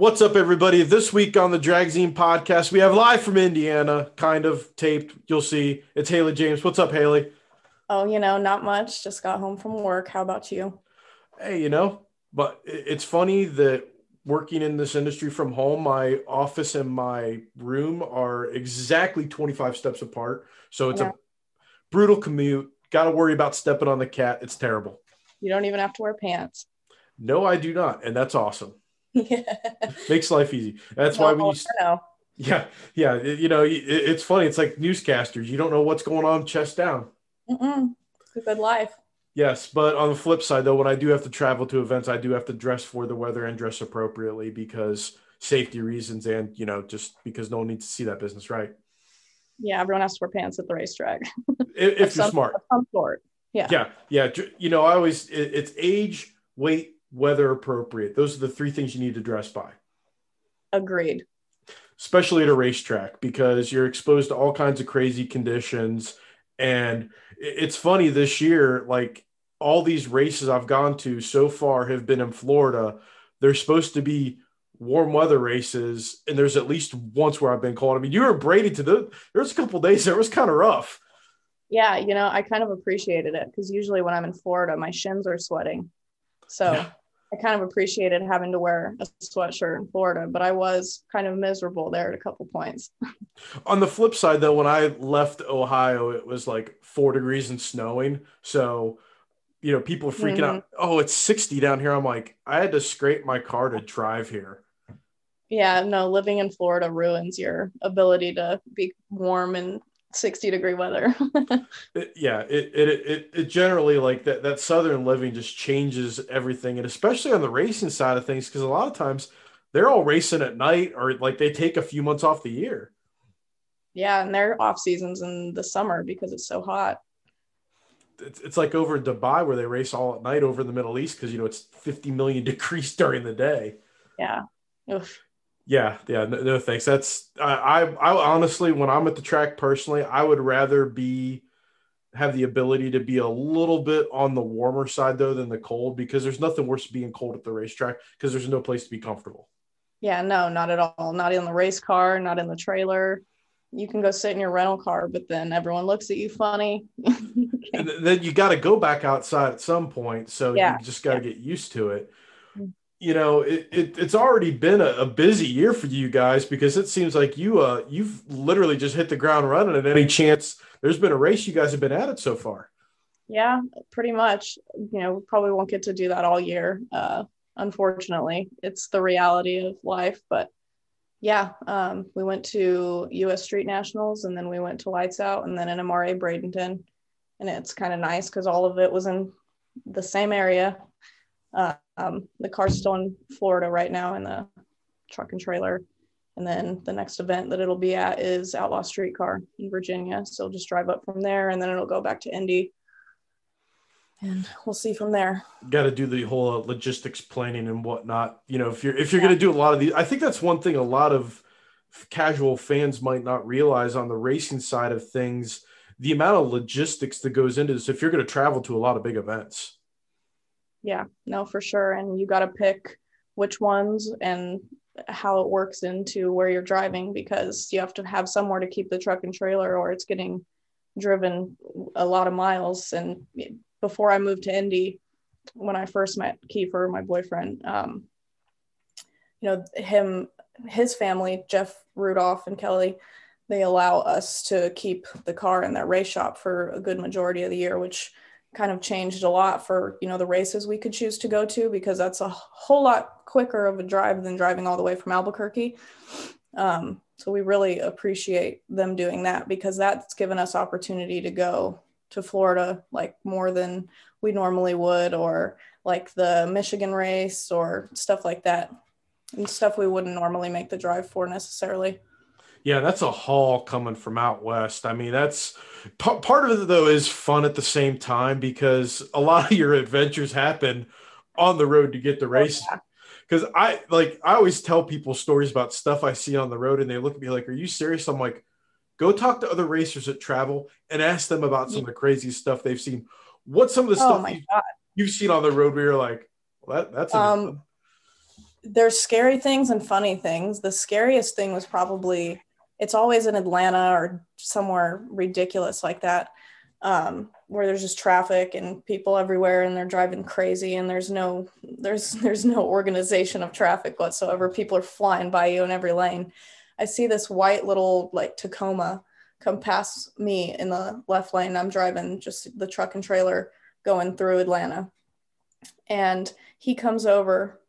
What's up, everybody? This week on the Dragzine podcast, we have live from Indiana, kind of taped. You'll see. It's Haley James. What's up, Haley? Oh, you know, not much. Just got home from work. How about you? Hey, you know, but it's funny that working in this industry from home, my office and my room are exactly 25 steps apart. So it's Yeah. a brutal commute. Got to worry about stepping on the cat. It's terrible. You don't even have to wear pants. No, I do not. And that's awesome. yeah. Makes life easy. That's why when you know. Yeah, yeah. You know, it- it's funny. It's like newscasters. You don't know what's going on chest down. Mm-mm. It's a good life. Yes, but on the flip side, though, when I do have to travel to events, I do have to dress for the weather and dress appropriately because safety reasons and you know just because no one needs to see that business, right? Yeah, everyone has to wear pants at the racetrack. If, if you're some- smart. of some sort. Yeah. Yeah, yeah. You know, I always it, it's age, weight, weather appropriate. Those are the three things you need to dress by. Agreed. especially at a racetrack because you're exposed to all kinds of crazy conditions and it's funny this year like all these races I've gone to so far have been in Florida they're supposed to be warm weather races and there's at least once where I've been cold I mean you were Brady to the there's a couple days that was kind of rough Yeah, you know, I kind of appreciated it because usually when I'm in Florida, my shins are sweating. So Yeah. I kind of appreciated having to wear a sweatshirt in Florida, but I was kind of miserable there at a couple points. on the flip side though when I left Ohio it was like 4 degrees and snowing. So you know people freaking out mm-hmm. oh it's 60 down here. I'm like I had to scrape my car to drive here. Yeah, no, living in Florida ruins your ability to be warm in 60 degree weather. It- yeah, it, it it it generally like that that southern living just changes everything, and especially on the racing side of things, because a lot of times they're all racing at night, or like they take a few months off the year. yeah, and their off seasons in the summer because it's so hot. It's, it's like over in Dubai where they race all at night over in the Middle East because you know it's 50 million degrees during the day. Yeah. Oof. Yeah, yeah, no, no thanks. That's I, I I honestly when I'm at the track personally, I would rather be have the ability to be a little bit on the warmer side though than the cold because there's nothing worse than being cold at the racetrack because there's no place to be comfortable. Yeah, no, not at all. Not in the race car, not in the trailer. You can go sit in your rental car, but then everyone looks at you funny. And then you got to go back outside at some point, so Yeah, you just got to get used to it. You know, it, it it's already been a, a busy year for you guys because it seems like you uh you've literally just hit the ground running at any chance there's been a race you guys have been at it so far. yeah, pretty much. You know, we probably won't get to do that all year. Uh, unfortunately, it's the reality of life. But yeah, um, we went to U.S. Street Nationals, and then we went to Lights Out, and then NMRA Bradenton, and it's kind of nice because all of it was in the same area. Uh, um, the car's still in Florida right now in the truck and trailer. And then the next event that it'll be at is Outlaw Streetcar in Virginia. So just drive up from there and then it'll go back to Indy. And we'll see from there. got to do the whole uh, logistics planning and whatnot. You know, if you're if you're going to do a lot of these, I think that's one thing a lot of casual fans might not realize on the racing side of things. The amount of logistics that goes into this, if you're going to travel to a lot of big events. Yeah, no, for sure. And you got to pick which ones and how it works into where you're driving because you have to have somewhere to keep the truck and trailer or it's getting driven a lot of miles. And before I moved to Indy, when I first met Kiefer, my boyfriend, um, you know, him, his family, Jeff Rudolph and Kelly, they allow us to keep the car in their race shop for a good majority of the year, which kind of changed a lot for you know the races we could choose to go to because that's a whole lot quicker of a drive than driving all the way from Albuquerque. Um, so we really appreciate them doing that because that's given us opportunity to go to Florida like more than we normally would, or like the Michigan race or stuff like that, and stuff we wouldn't normally make the drive for necessarily. Yeah, that's a haul coming from out west. I mean, that's p- part of it though is fun at the same time because a lot of your adventures happen on the road to get the race. Because I like I always tell people stories about stuff I see on the road, and they look at me like, "Are you serious?" I'm like, "Go talk to other racers that travel and ask them about some of the crazy stuff they've seen. What's some of the Oh stuff you, you've seen on the road where you're like, well, that, that's Um, there's scary things and funny things. The scariest thing was probably it's always in Atlanta or somewhere ridiculous like that, um, where there's just traffic and people everywhere and they're driving crazy and there's no there's there's no organization of traffic whatsoever. People are flying by you in every lane. I see this white little like Tacoma come past me in the left lane. I'm driving just the truck and trailer going through Atlanta. And he comes over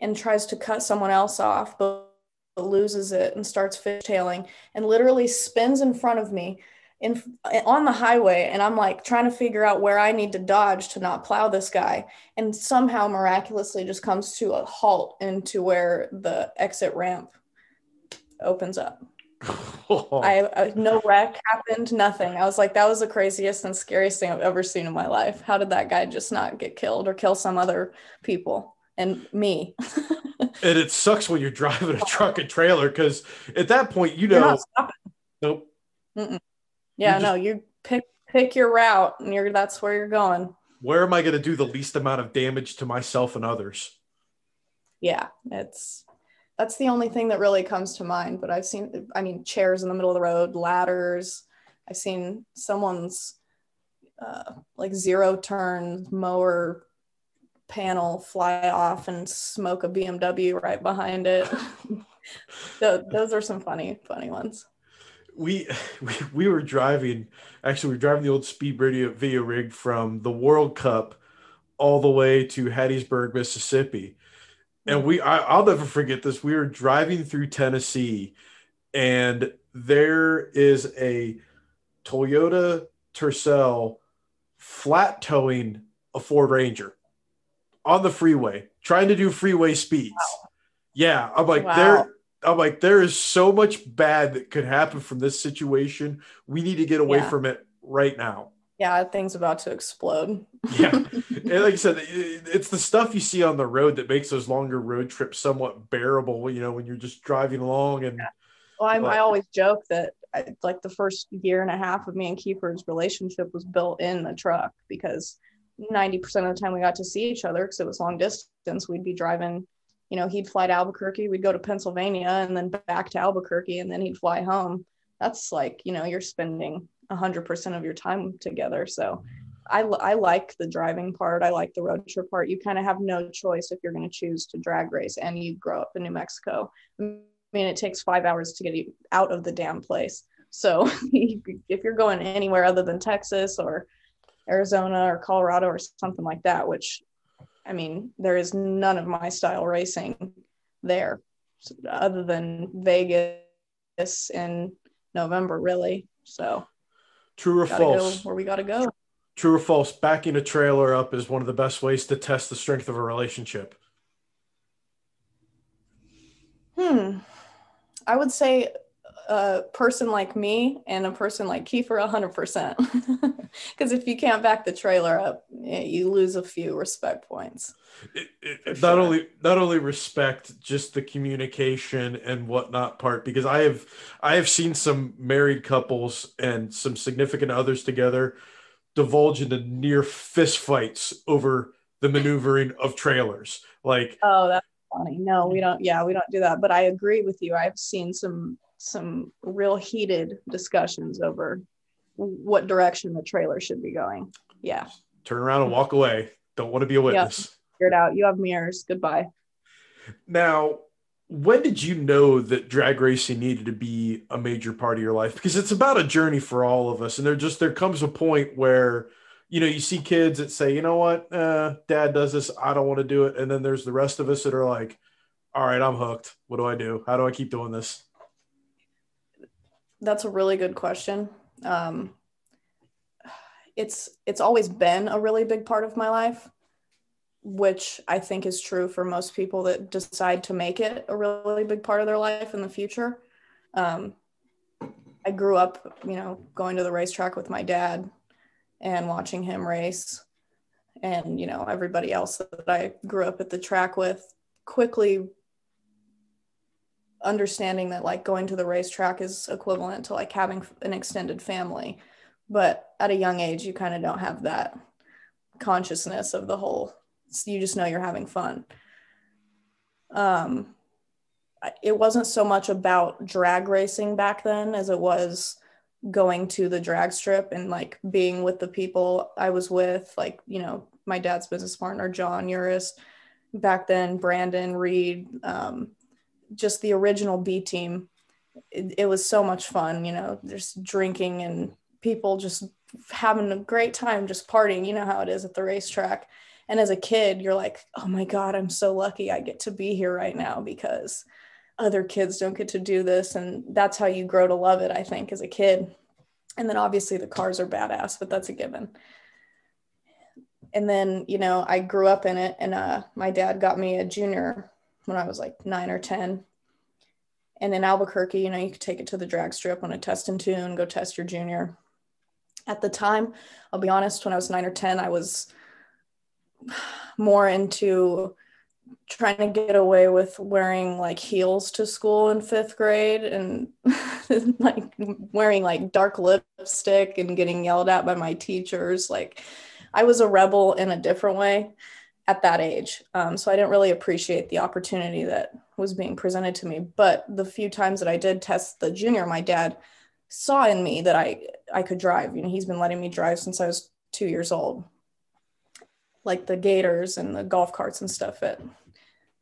and tries to cut someone else off, but loses it and starts fishtailing and literally spins in front of me in on the highway and I'm like trying to figure out where I need to dodge to not plow this guy and somehow miraculously just comes to a halt into where the exit ramp opens up. I, I no wreck happened, nothing. I was like, that was the craziest and scariest thing I've ever seen in my life. How did that guy just not get killed or kill some other people and me? and it sucks when you're driving a truck and trailer because at that point, you know, nope. Mm-mm. Yeah, you no, you pick pick your route and you're that's where you're going. Where am I going to do the least amount of damage to myself and others? Yeah, it's that's the only thing that really comes to mind. But I've seen, I mean, chairs in the middle of the road, ladders. I've seen someone's uh, like zero turn mower panel fly off and smoke a BMW right behind it. so, those are some funny, funny ones. We, we we were driving. Actually, we were driving the old speed radio video rig from the World Cup all the way to Hattiesburg, Mississippi and we I, will never forget this we were driving through tennessee and there is a toyota tercel flat towing a ford ranger on the freeway trying to do freeway speeds wow. yeah i'm like wow. there i'm like there is so much bad that could happen from this situation we need to get away yeah. from it right now yeah, things about to explode. yeah. And like I said, it's the stuff you see on the road that makes those longer road trips somewhat bearable, you know, when you're just driving along and yeah. well, I'm, I always joke that I, like the first year and a half of me and Kiefer's relationship was built in the truck because 90% of the time we got to see each other because it was long distance. We'd be driving, you know, he'd fly to Albuquerque, we'd go to Pennsylvania and then back to Albuquerque and then he'd fly home. That's like, you know, you're spending 100% of your time together. So I, I like the driving part. I like the road trip part. You kind of have no choice if you're going to choose to drag race and you grow up in New Mexico. I mean, it takes five hours to get out of the damn place. So if you're going anywhere other than Texas or Arizona or Colorado or something like that, which I mean, there is none of my style racing there other than Vegas in November, really. So True or false? where we got to go. True or false? Backing a trailer up is one of the best ways to test the strength of a relationship. Hmm. I would say a person like me and a person like Kiefer 100%. Because if you can't back the trailer up, you lose a few respect points. It, it, not only not only respect, just the communication and whatnot part. Because I have I have seen some married couples and some significant others together divulge into near fist fights over the maneuvering of trailers. Like oh, that's funny. No, we don't. Yeah, we don't do that. But I agree with you. I've seen some some real heated discussions over what direction the trailer should be going. Yeah. Turn around and walk away. Don't want to be a witness. Yep. Figure it out. You have mirrors. Goodbye. Now, when did you know that drag racing needed to be a major part of your life? Because it's about a journey for all of us. And there just there comes a point where you know you see kids that say, you know what, uh, dad does this, I don't want to do it. And then there's the rest of us that are like, all right, I'm hooked. What do I do? How do I keep doing this? That's a really good question. Um, it's it's always been a really big part of my life, which I think is true for most people that decide to make it a really big part of their life in the future. Um, I grew up, you know, going to the racetrack with my dad and watching him race, and you know everybody else that I grew up at the track with quickly understanding that like going to the racetrack is equivalent to like having an extended family. But at a young age you kind of don't have that consciousness of the whole you just know you're having fun. Um, it wasn't so much about drag racing back then as it was going to the drag strip and like being with the people I was with, like, you know, my dad's business partner, John Uris, back then, Brandon Reed, um, just the original B team. It, it was so much fun, you know, just drinking and people just having a great time, just partying. You know how it is at the racetrack. And as a kid, you're like, oh my God, I'm so lucky I get to be here right now because other kids don't get to do this. And that's how you grow to love it, I think, as a kid. And then obviously the cars are badass, but that's a given. And then, you know, I grew up in it and uh, my dad got me a junior when I was like nine or 10. And in Albuquerque, you know, you could take it to the drag strip on a test and tune, go test your junior. At the time, I'll be honest, when I was nine or 10, I was more into trying to get away with wearing like heels to school in fifth grade and like wearing like dark lipstick and getting yelled at by my teachers. Like I was a rebel in a different way at that age. Um, so I didn't really appreciate the opportunity that was being presented to me. But the few times that I did test the junior, my dad saw in me that I I could drive. You know, he's been letting me drive since I was two years old like the gators and the golf carts and stuff at,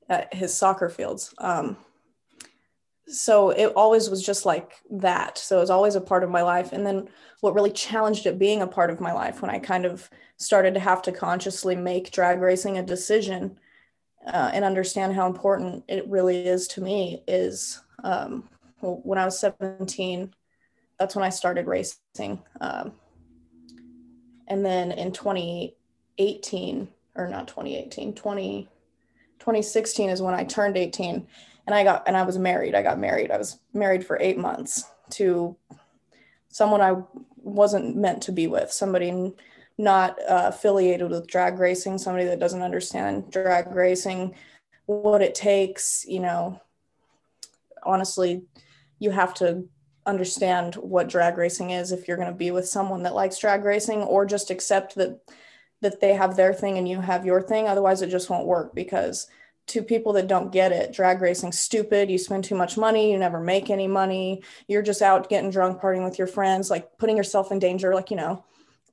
at his soccer fields. Um, so it always was just like that. So it was always a part of my life. And then what really challenged it being a part of my life when I kind of started to have to consciously make drag racing a decision uh, and understand how important it really is to me is um, well, when I was 17, that's when I started racing. Um, and then in 2018, or not 2018 20 2016 is when i turned 18 and i got and i was married i got married i was married for eight months to someone i wasn't meant to be with somebody not uh, affiliated with drag racing somebody that doesn't understand drag racing what it takes you know honestly you have to understand what drag racing is if you're going to be with someone that likes drag racing or just accept that that they have their thing and you have your thing. Otherwise, it just won't work because to people that don't get it, drag racing stupid. You spend too much money, you never make any money. You're just out getting drunk, partying with your friends, like putting yourself in danger. Like, you know,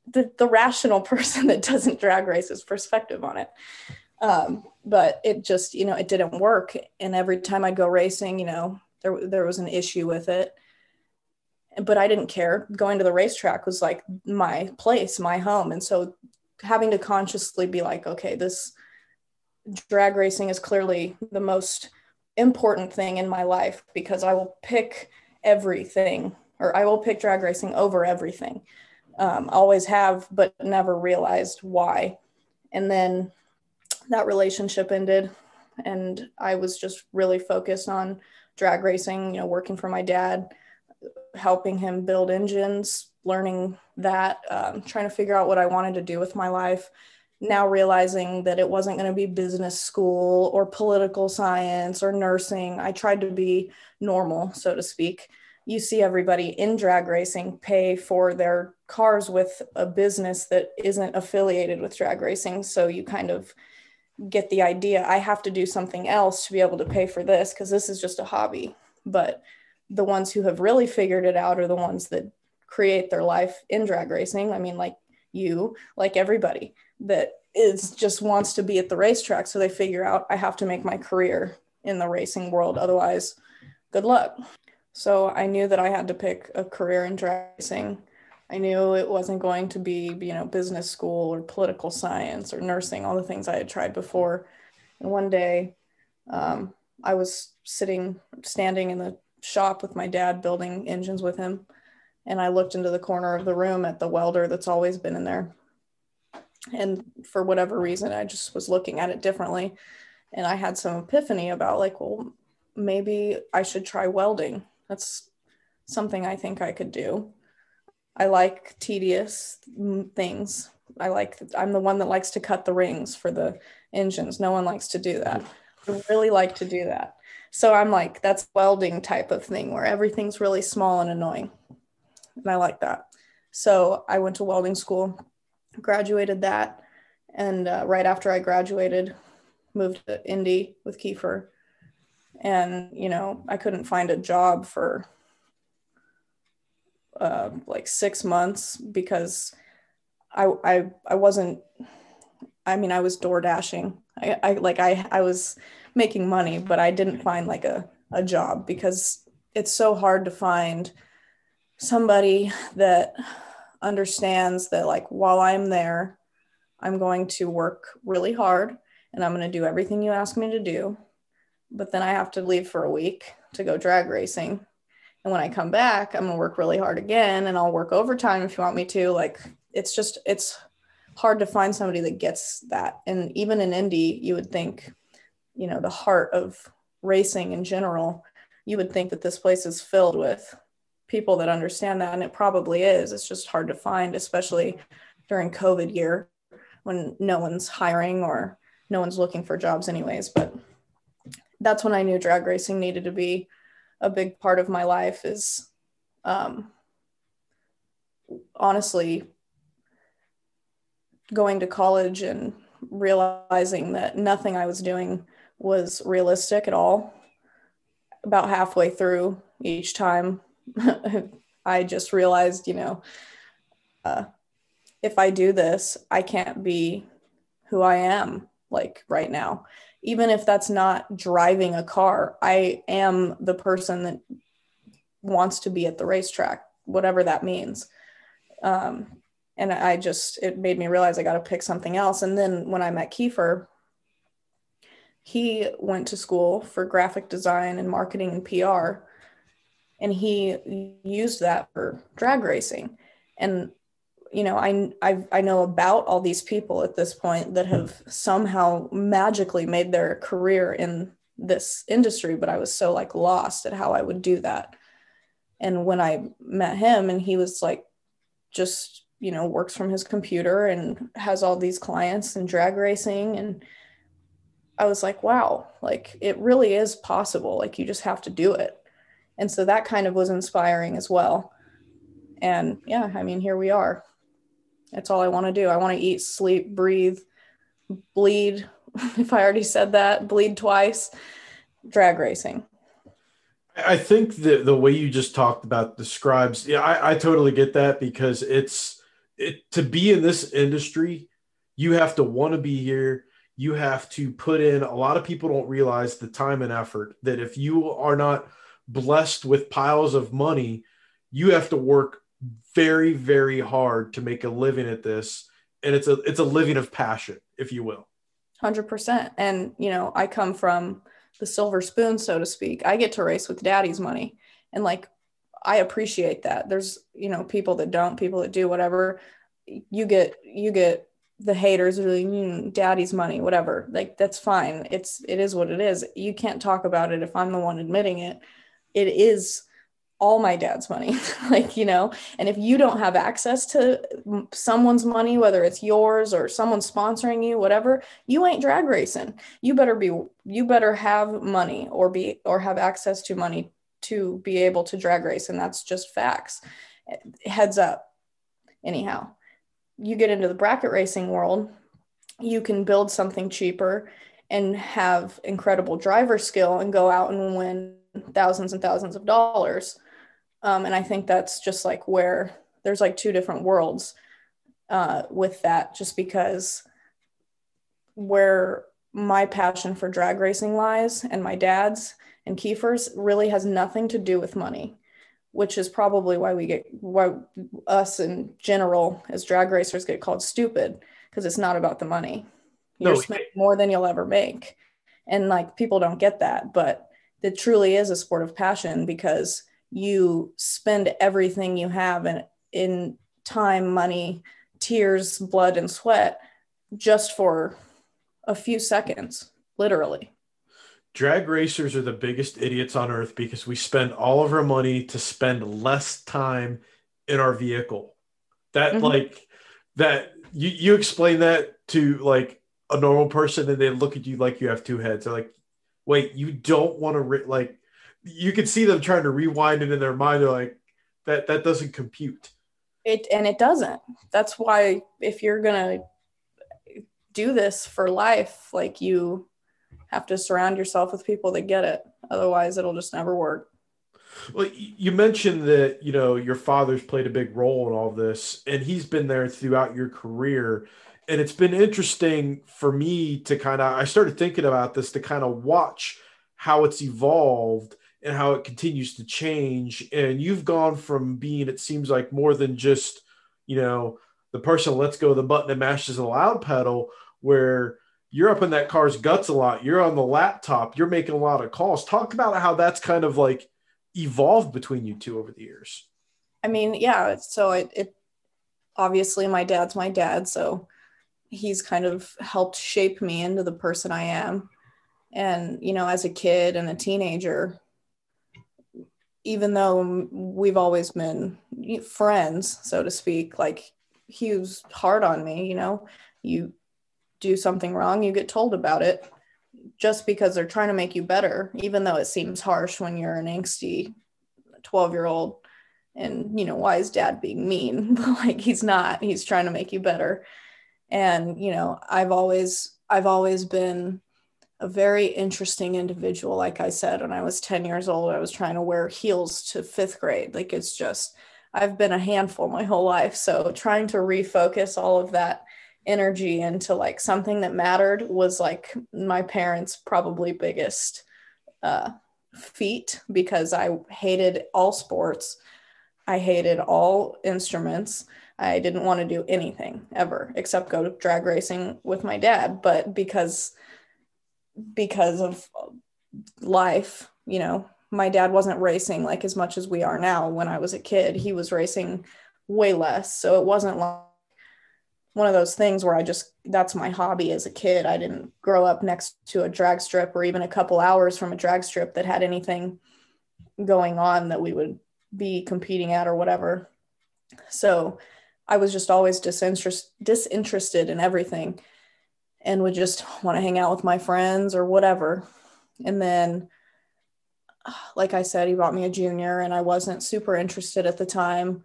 the, the rational person that doesn't drag race's perspective on it. Um, but it just, you know, it didn't work. And every time I go racing, you know, there, there was an issue with it but I didn't care. Going to the racetrack was like my place, my home. And so having to consciously be like, okay, this drag racing is clearly the most important thing in my life because I will pick everything or I will pick drag racing over everything. Um, always have, but never realized why. And then that relationship ended, and I was just really focused on drag racing, you know, working for my dad, helping him build engines, learning that, um, trying to figure out what I wanted to do with my life. Now realizing that it wasn't going to be business school or political science or nursing. I tried to be normal, so to speak. You see everybody in drag racing pay for their cars with a business that isn't affiliated with drag racing. So you kind of get the idea I have to do something else to be able to pay for this because this is just a hobby. But the ones who have really figured it out are the ones that create their life in drag racing. I mean, like you, like everybody that is just wants to be at the racetrack. So they figure out I have to make my career in the racing world. Otherwise, good luck. So I knew that I had to pick a career in drag racing. I knew it wasn't going to be, you know, business school or political science or nursing, all the things I had tried before. And one day, um, I was sitting, standing in the shop with my dad, building engines with him and I looked into the corner of the room at the welder that's always been in there. And for whatever reason, I just was looking at it differently. And I had some epiphany about, like, well, maybe I should try welding. That's something I think I could do. I like tedious things. I like, I'm the one that likes to cut the rings for the engines. No one likes to do that. I really like to do that. So I'm like, that's welding type of thing where everything's really small and annoying and I like that. So I went to welding school, graduated that, and uh, right after I graduated, moved to Indy with Kiefer and you know i couldn't find a job for uh, like six months because I, I i wasn't i mean i was door dashing. I, I like i i was making money but i didn't find like a, a job because it's so hard to find somebody that understands that like while i'm there i'm going to work really hard and i'm going to do everything you ask me to do but then I have to leave for a week to go drag racing. And when I come back, I'm going to work really hard again and I'll work overtime if you want me to. Like it's just, it's hard to find somebody that gets that. And even in Indy, you would think, you know, the heart of racing in general, you would think that this place is filled with people that understand that. And it probably is. It's just hard to find, especially during COVID year when no one's hiring or no one's looking for jobs, anyways. But that's when I knew drag racing needed to be a big part of my life is um, honestly going to college and realizing that nothing I was doing was realistic at all. About halfway through each time, I just realized, you know, uh, if I do this, I can't be who I am like right now even if that's not driving a car, I am the person that wants to be at the racetrack, whatever that means. Um, and I just, it made me realize I got to pick something else. And then when I met Kiefer, he went to school for graphic design and marketing and PR, and he used that for drag racing. And you know I, I i know about all these people at this point that hmm. have somehow magically made their career in this industry but i was so like lost at how i would do that. And when i met him and he was like just you know works from his computer and has all these clients and drag racing and i was like wow like it really is possible like you just have to do it. And so that kind of was inspiring as well. And yeah i mean here we are that's all I want to do. I want to eat, sleep, breathe, bleed. if I already said that, bleed twice, drag racing. I think that the way you just talked about the scribes, yeah, I, I totally get that because it's it to be in this industry, you have to want to be here. You have to put in a lot of people don't realize the time and effort that if you are not blessed with piles of money, you have to work very very hard to make a living at this. And it's a it's a living of passion if you will. 100% and you know i come from the silver spoon so to speak. I get to race with daddy's money. And like i appreciate that. There's you know people that don't people that do whatever. You get you get the haters really mm, daddy's money whatever. Like that's fine. It's it is what it is. You can't talk about it if i'm the one admitting it. It is all my dad's money like you know? And if you don't have access to someone's money whether it's yours or someone sponsoring you whatever you ain't drag racing. You better be you better have money or be or have access to money to be able to drag race and that's just facts. Eh, heads up. Anyhow you get into the bracket racing world you can build something cheaper and have incredible driver skill and go out and win thousands and thousands of dollars um, and I think that's just like where there's like two different worlds uh, with that, just because where my passion for drag racing lies and my dad's and Kiefer's really has nothing to do with money, which is probably why we get why us in general as drag racers get called stupid because it's not about the money. You're no, spending more than you'll ever make. And like people don't get that, but it truly is a sport of passion because you spend everything you have in, in time, money, tears, blood, and sweat just for a few seconds, literally. Drag racers are the biggest idiots on earth because we spend all of our money to spend less time in our vehicle. That, mm-hmm. like, that you, you explain that to like a normal person and they look at you like you have two heads. They're like, wait, you don't want to, re- like, you could see them trying to rewind it in their mind. They're like, that that doesn't compute. It and it doesn't. That's why if you're gonna do this for life, like you have to surround yourself with people that get it. Otherwise, it'll just never work. Well, you mentioned that you know your father's played a big role in all this, and he's been there throughout your career. And it's been interesting for me to kind of I started thinking about this to kind of watch how it's evolved and how it continues to change. And you've gone from being, it seems like, more than just you know the person lets go of the button and mashes the loud pedal, where you're up in that car's guts a lot. You're on the laptop. You're making a lot of calls. Talk about how that's kind of like evolved between you two over the years. I mean, yeah. So it, it obviously my dad's my dad, so he's kind of helped shape me into the person I am. And you know, as a kid and a teenager, even though we've always been friends, so to speak, like he was hard on me. You know, you do something wrong, you get told about it just because they're trying to make you better, even though it seems harsh when you're an angsty 12 year old. And, you know, why is dad being mean? like he's not, he's trying to make you better. And, you know, I've always, I've always been a very interesting individual. Like I said, when I was 10 years old, I was trying to wear heels to fifth grade. Like it's just, I've been a handful my whole life. So trying to refocus all of that energy into like something that mattered was like my parents' probably biggest uh, feat because I hated all sports. I hated all instruments. I didn't want to do anything ever except go to drag racing with my dad. But because because of life, you know, my dad wasn't racing like as much as we are now. When I was a kid, he was racing way less. So it wasn't like one of those things where I just that's my hobby as a kid. I didn't grow up next to a drag strip or even a couple hours from a drag strip that had anything going on that we would be competing at or whatever. So I was just always disinterest, disinterested in everything and would just want to hang out with my friends or whatever. And then, like I said, he bought me a junior and I wasn't super interested at the time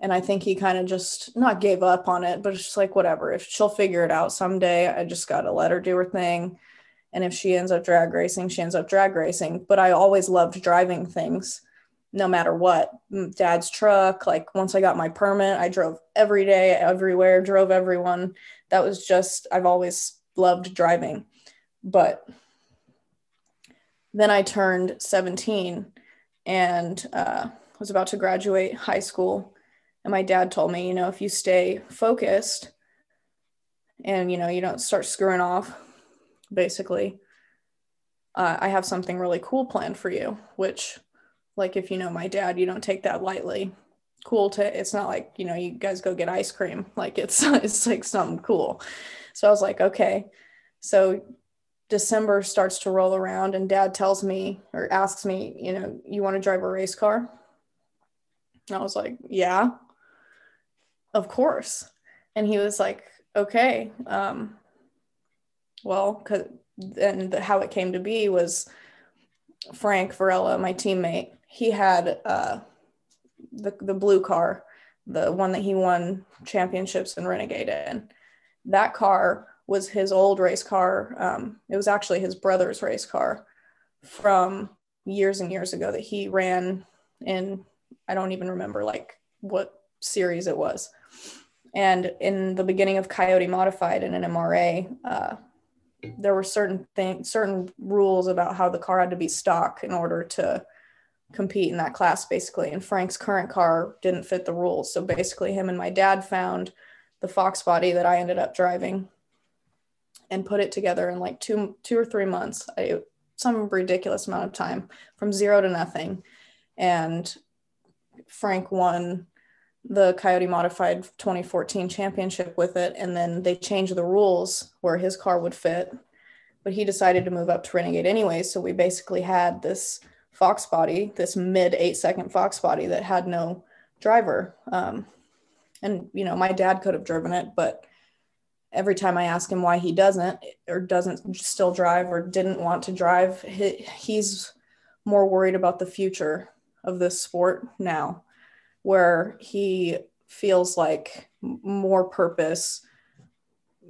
and I think he kind of just not gave up on it, but it's just like whatever. If she'll figure it out someday, I just got to let her do her thing. And if she ends up drag racing, she ends up drag racing. But I always loved driving things, no matter what. Mm, dad's truck, like once I got my permit, I drove every day, everywhere, drove everyone. That was just I've always loved driving. But then I turned 17 and uh, was about to graduate high school and my dad told me, you know, if you stay focused and, you know, you don't start screwing off, basically, uh, I have something really cool planned for you, which, like, if you know my dad, you don't take that lightly. Cool to, it's not like, you know, you guys go get ice cream. Like, it's, it's like something cool. So I was like, okay. So December starts to roll around, and dad tells me or asks me, you know, you want to drive a race car? and I was like, yeah of course. And he was like, okay. Um, well, cause, and how it came to be was Frank Varela, my teammate, he had uh, the, the blue car, the one that he won championships in Renegade in. That car was his old race car. Um, it was actually his brother's race car from years and years ago that he ran in, I don't even remember like what series it was. And in the beginning of Coyote Modified in NMRA, uh, there were certain things, certain rules about how the car had to be stock in order to compete in that class, basically. And Frank's current car didn't fit the rules. So basically, him and my dad found the Fox body that I ended up driving and put it together in like two, two or three months. I, some ridiculous amount of time from zero to nothing. And Frank won the Coyote Modified 2014 championship with it. And then they changed the rules where his car would fit. But he decided to move up to Renegade anyway. So we basically had this Fox body, this mid eight second Fox body that had no driver. Um, and, you know, my dad could have driven it, but every time I ask him why he doesn't or doesn't still drive or didn't want to drive, he, he's more worried about the future of this sport now where he feels like more purpose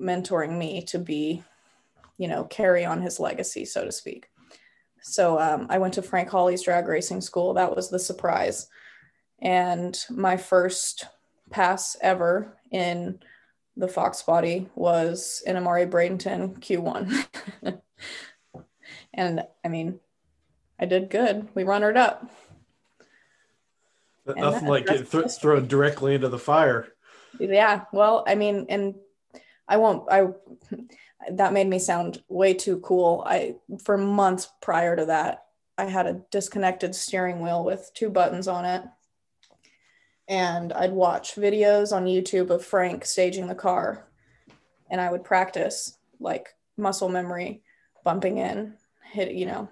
mentoring me to be you know, carry on his legacy, so to speak. So um, I went to Frank Hawley's drag racing school. That was the surprise. And my first pass ever in the Fox body was in NMRA Bradenton Q1. and I mean, I did good. We runnered up. But nothing like getting th- thrown directly into the fire. Yeah. Well, I mean, and I won't, I, that made me sound way too cool. I, for months prior to that, I had a disconnected steering wheel with two buttons on it. And I'd watch videos on YouTube of Frank staging the car. And I would practice like muscle memory, bumping in, hit, you know,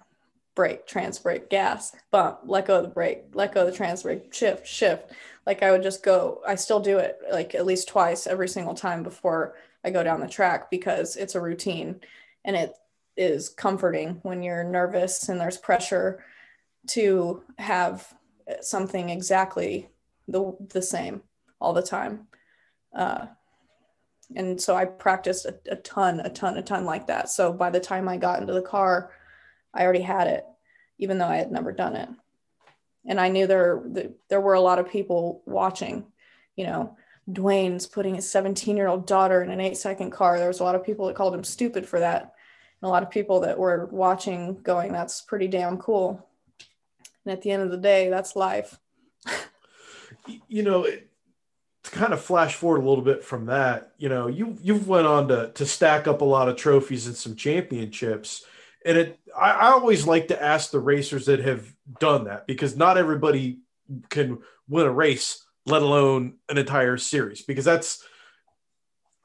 brake, trans brake, gas, bump, let go of the brake, let go of the trans brake, shift, shift. Like I would just go, I still do it like at least twice every single time before I go down the track because it's a routine and it is comforting when you're nervous and there's pressure to have something exactly the, the same all the time. Uh, and so I practiced a, a ton, a ton, a ton like that. So by the time I got into the car, I already had it, even though I had never done it. And I knew there there were a lot of people watching. You know, Dwayne's putting his 17 year old daughter in an eight second car. There was a lot of people that called him stupid for that, and a lot of people that were watching, going, "That's pretty damn cool." And at the end of the day, that's life. you know, to kind of flash forward a little bit from that, you know, you you've went on to to stack up a lot of trophies and some championships and it I, I always like to ask the racers that have done that because not everybody can win a race let alone an entire series because that's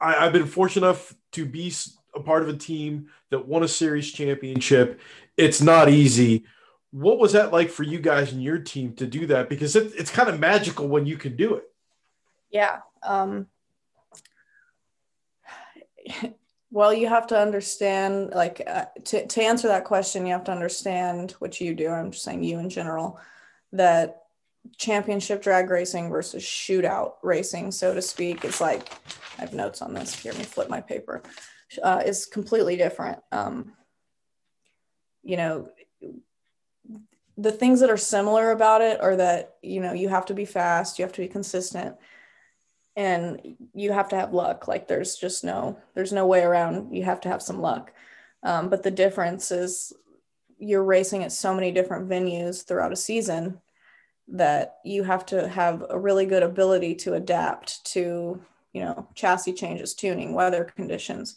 I, have been fortunate enough to be a part of a team that won a series championship. It's not easy. What was that like for you guys and your team to do that? Because it, it's kind of magical when you can do it. Yeah um well, you have to understand, like, uh, to, to answer that question, you have to understand what you do. I'm just saying you in general, that championship drag racing versus shootout racing, so to speak, is like, I have notes on this. Here, let me flip my paper. Uh, is completely different. Um, you know, the things that are similar about it are that, you know, you have to be fast, you have to be consistent and you have to have luck like there's just no there's no way around you have to have some luck um, but the difference is you're racing at so many different venues throughout a season that you have to have a really good ability to adapt to you know chassis changes tuning weather conditions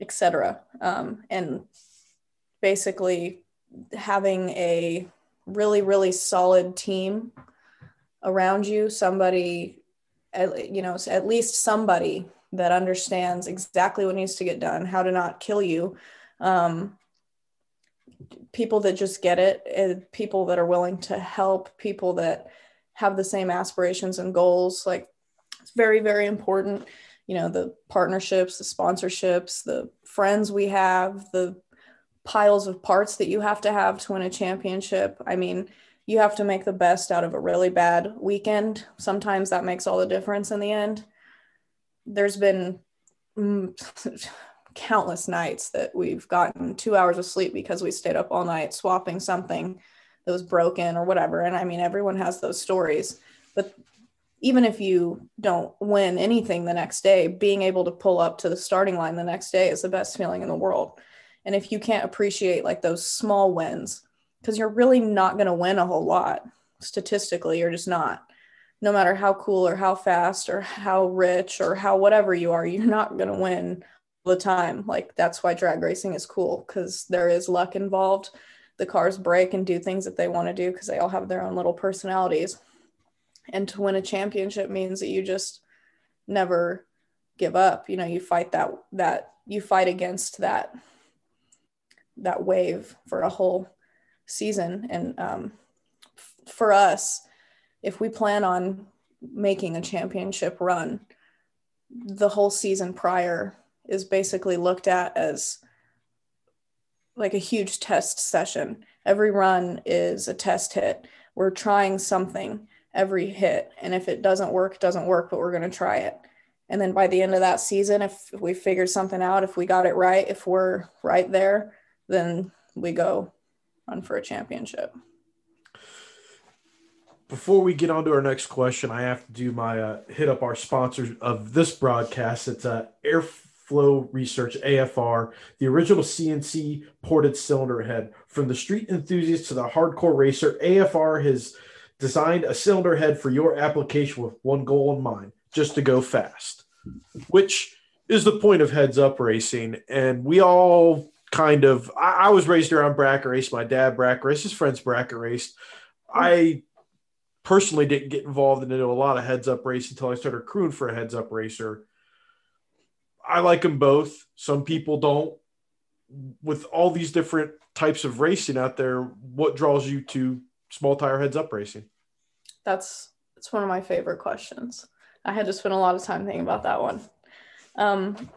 etc um, and basically having a really really solid team around you somebody you know at least somebody that understands exactly what needs to get done how to not kill you um, people that just get it and people that are willing to help people that have the same aspirations and goals like it's very very important you know the partnerships the sponsorships the friends we have the piles of parts that you have to have to win a championship i mean you have to make the best out of a really bad weekend. Sometimes that makes all the difference in the end. There's been mm, countless nights that we've gotten two hours of sleep because we stayed up all night swapping something that was broken or whatever. And I mean, everyone has those stories. But even if you don't win anything the next day, being able to pull up to the starting line the next day is the best feeling in the world. And if you can't appreciate like those small wins, because you're really not going to win a whole lot statistically you're just not no matter how cool or how fast or how rich or how whatever you are you're not going to win the time. Like that's why drag racing is cool because there is luck involved. The cars break and do things that they want to do because they all have their own little personalities. And to win a championship means that you just never give up. You know you fight that that you fight against that that wave for a whole season. And um, f- for us, if we plan on making a championship run, the whole season prior is basically looked at as like a huge test session. Every run is a test hit. We're trying something every hit. And if it doesn't work, it doesn't work, but we're going to try it. And then by the end of that season, if we figured something out, if we got it right, if we're right there, then we go run for a championship. Before we get on to our next question, I have to do my uh, hit up our sponsors of this broadcast. It's uh, Airflow Research, AFR, the original CNC ported cylinder head. From the street enthusiast to the hardcore racer, AFR has designed a cylinder head for your application with one goal in mind just to go fast, which is the point of heads up racing. And we all kind of, I, I was raised around bracket race. My dad bracket raced, his friends bracket raced. I personally didn't get involved into a lot of heads up racing until I started crewing for a heads up racer. I like them both. Some people don't. With all these different types of racing out there, what draws you to small tire heads up racing? That's it's one of my favorite questions. I had to spend a lot of time thinking about that one. Um,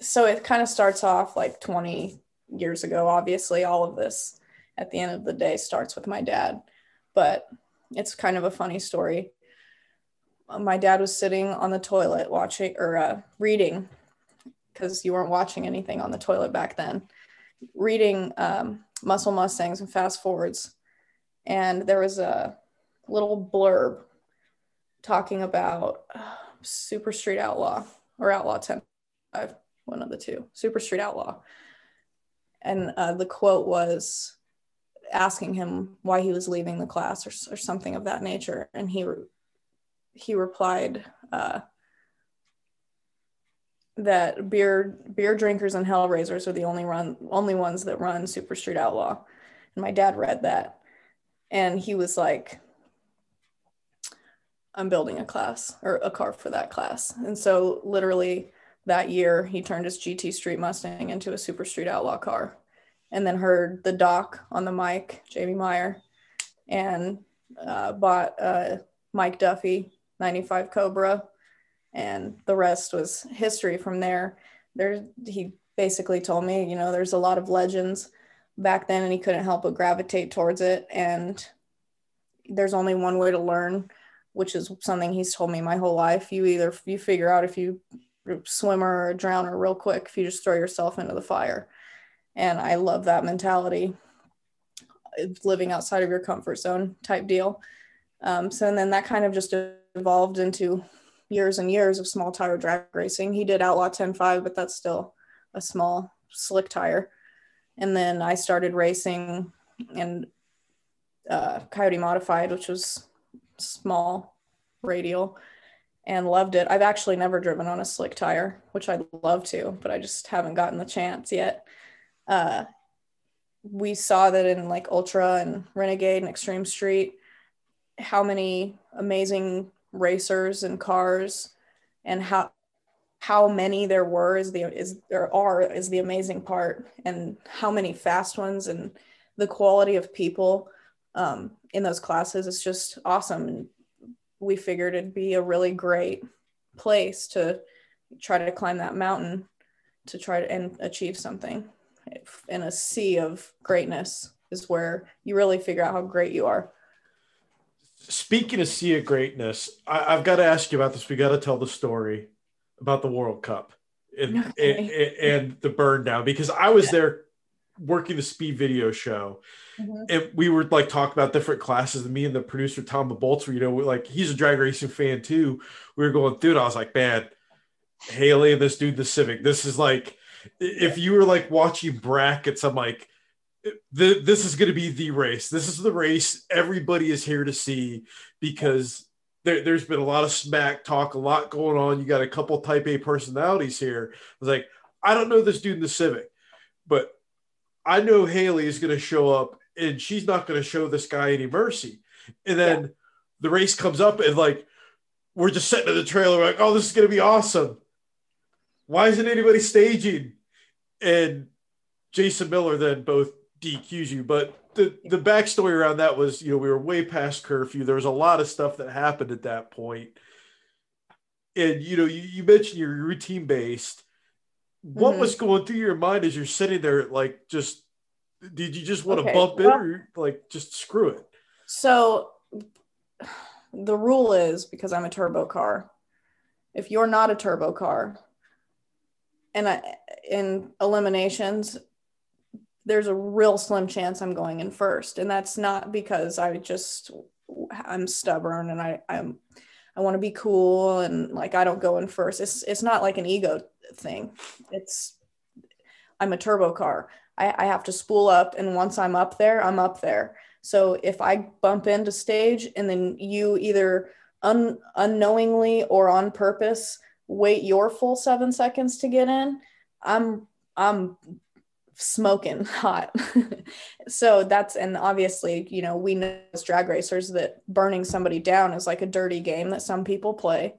so it kind of starts off like 20 years ago. Obviously, all of this at the end of the day starts with my dad, but it's kind of a funny story. My dad was sitting on the toilet watching or uh, reading because you weren't watching anything on the toilet back then, reading um, Muscle Mustangs and Fast Fords. And there was a little blurb talking about uh, Super Street Outlaw or Outlaw 10, one of the two, Super Street Outlaw. And uh, the quote was asking him why he was leaving the class or, or something of that nature. And he, he replied uh, that beer, beer drinkers and hell raisers are the only run, only ones that run Super Street Outlaw. And my dad read that and he was like, I'm building a class or a car for that class. And so literally that year he turned his GT Street Mustang into a Super Street Outlaw car and then heard the doc on the mic, Jamie Meyer, and uh, bought a Mike Duffy 95 Cobra. And the rest was history from there. There, he basically told me, you know, there's a lot of legends back then and he couldn't help but gravitate towards it. And there's only one way to learn which is something he's told me my whole life. You either you figure out if you swimmer or a drowner real quick if you just throw yourself into the fire. And I love that mentality, living outside of your comfort zone type deal. Um, so and then that kind of just evolved into years and years of small tire drag racing. He did Outlaw 10.5, but that's still a small slick tire. And then I started racing and uh, Coyote Modified, which was small radial and loved it. I've actually never driven on a slick tire, which I'd love to, but I just haven't gotten the chance yet. Uh, we saw that in like Ultra and Renegade and Extreme Street, how many amazing racers and cars and how how many there were is the is there are is the amazing part and how many fast ones and the quality of people um, in those classes is just awesome. And we figured it'd be a really great place to try to climb that mountain to try to and achieve something in a sea of greatness is where you really figure out how great you are. Speaking of sea of greatness, I, have got to ask you about this. We got to tell the story about the World Cup and, okay. and, and, the burn down because I was yeah. there working the speed video show mm-hmm. and we were like talking about different classes and me and the producer tom Boltzer, you know like he's a drag racing fan too we were going through it i was like man haley and this dude the civic this is like if you were like watching brackets i'm like this is going to be the race this is the race everybody is here to see because there, has been a lot of smack talk a lot going on you got a couple type a personalities here i was like i don't know this dude in the civic but I know Haley is going to show up and she's not going to show this guy any mercy. And then yeah. the race comes up and like we're just sitting in the trailer like, oh, this is going to be awesome. Why isn't anybody staging? And Jason Miller then both DQs you. But the the backstory around that was, you know, we were way past curfew. There was a lot of stuff that happened at that point. And you know, you, you mentioned you're routine based what mm-hmm. was going through your mind as you're sitting there like just did you just want okay. to bump well, it or like just screw it so the rule is because i'm a turbo car if you're not a turbo car and I, in eliminations there's a real slim chance i'm going in first. And that's not because i just i'm stubborn and i i'm i want to be cool and like i don't go in first. It's it's not like an ego thing. It's i'm a turbo car. I, I have to spool up and once i'm up there i'm up there. So if i bump into stage and then you either un, unknowingly or on purpose wait your full seven seconds to get in, I'm I'm smoking hot. so that's and obviously, you know, we know as drag racers that burning somebody down is like a dirty game that some people play.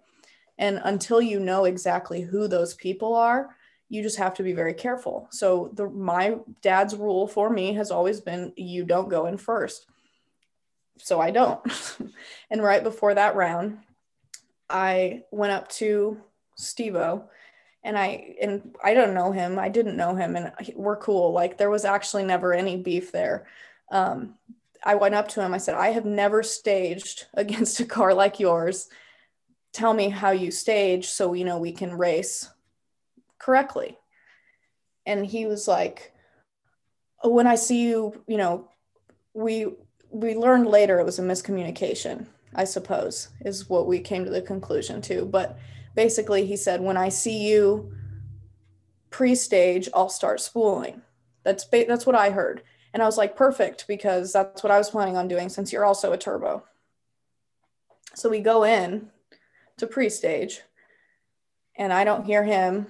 And until you know exactly who those people are, you just have to be very careful. So the my dad's rule for me has always been you don't go in first so I don't. and right before that round, I went up to Stevo and I and I don't know him. I didn't know him and we're cool. Like there was actually never any beef there. Um, I went up to him. I said, "I have never staged against a car like yours. Tell me how you stage so we know we can race correctly." And he was like, "When I see you, you know, we we learned later it was a miscommunication, I suppose, is what we came to the conclusion to. But basically, he said, when I see you pre-stage, I'll start spooling. That's ba- that's what I heard, and I was like, perfect, because that's what I was planning on doing. Since you're also a turbo, so we go in to pre-stage, and I don't hear him.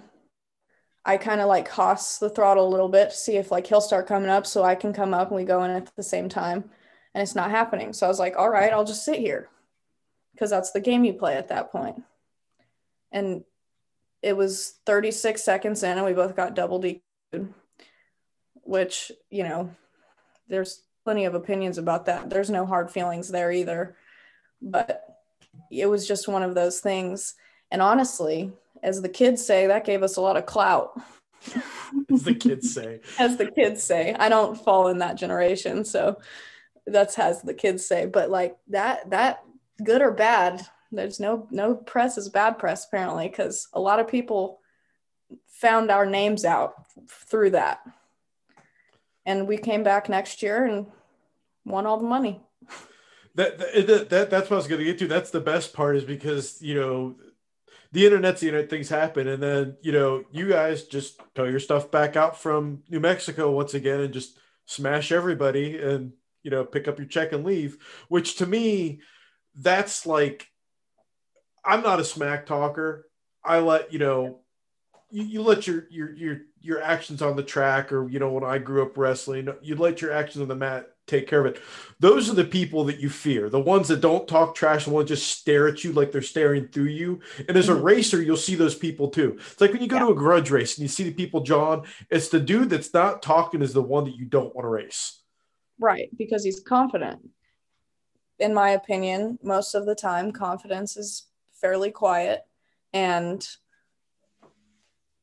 I kind of like hoss the throttle a little bit to see if like he'll start coming up so I can come up and we go in at the same time and it's not happening. So I was like, all right, I'll just sit here because that's the game you play at that point. And it was 36 seconds in, and we both got double DQ'd, which, you know, there's plenty of opinions about that. There's no hard feelings there either. But it was just one of those things. And honestly, as the kids say, that gave us a lot of clout. as the kids say. as the kids say. I don't fall in that generation. So that's as the kids say but like that that good or bad there's no no press is bad press apparently because a lot of people found our names out through that. And we came back next year and won all the money. That, that, that that's what i was going to get to. That's the best part is because you know the internet's the internet things happen and then you know you guys just tow your stuff back out from new mexico once again and just smash everybody and you know pick up your check and leave which to me that's like i'm not a smack talker i let you know you, you let your your your your actions on the track or you know when i grew up wrestling you let your actions on the mat take care of it those are the people that you fear the ones that don't talk trash and will just stare at you like they're staring through you and as a mm-hmm. racer you'll see those people too it's like when you go yeah. to a grudge race and you see the people john it's the dude that's not talking is the one that you don't want to race Right, because he's confident. In my opinion, most of the time, confidence is fairly quiet, and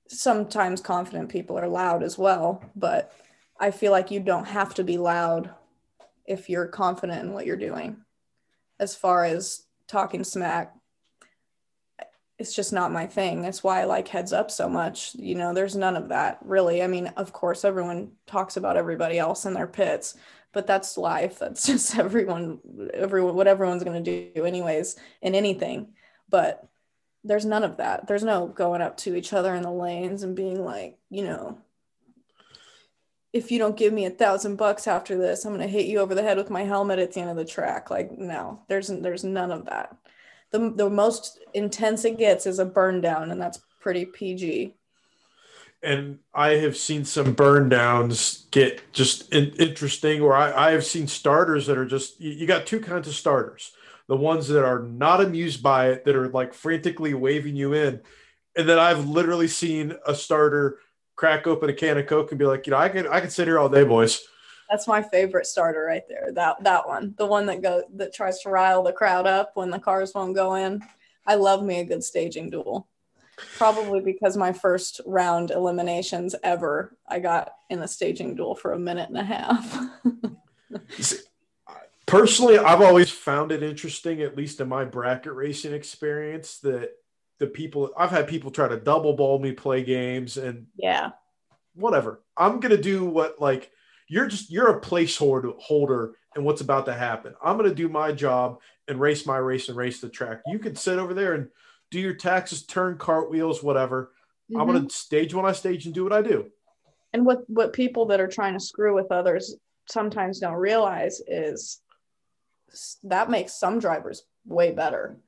sometimes confident people are loud as well. But I feel like you don't have to be loud if you're confident in what you're doing. As far as talking smack, it's just not my thing. That's why I like heads up so much. You know, there's none of that really. I mean, of course, everyone talks about everybody else in their pits, but that's life that's just everyone everyone what everyone's going to do anyways in anything but there's none of that. There's no going up to each other in the lanes and being like you know if you don't give me a thousand bucks after this i'm to hit you over the head with my helmet at the end of the track. Like no there's there's none of that. The, the most intense it gets is a burn down and that's pretty pg and I have seen some burn downs get just in, interesting, or I, I have seen starters that are just you got two kinds of starters the ones that are not amused by it, that are like frantically waving you in. And then I've literally seen a starter crack open a can of Coke and be like, you know, I can I can sit here all day, boys. That's my favorite starter right there. That that one. The one that go that tries to rile the crowd up when the cars won't go in. I love me a good staging duel. Probably because my first round eliminations ever, I got in a staging duel for a minute and a half. Personally, I've always found it interesting, at least in my bracket racing experience, that the people I've had people try to double ball me play games and yeah, whatever. I'm gonna do what like you're just you're a placeholder holder and what's about to happen. I'm gonna do my job and race my race and race the track. You can sit over there and do your taxes, turn cartwheels, whatever. Mm-hmm. I'm gonna stage when I stage and do what I do. And what what people that are trying to screw with others sometimes don't realize is that makes some drivers way better.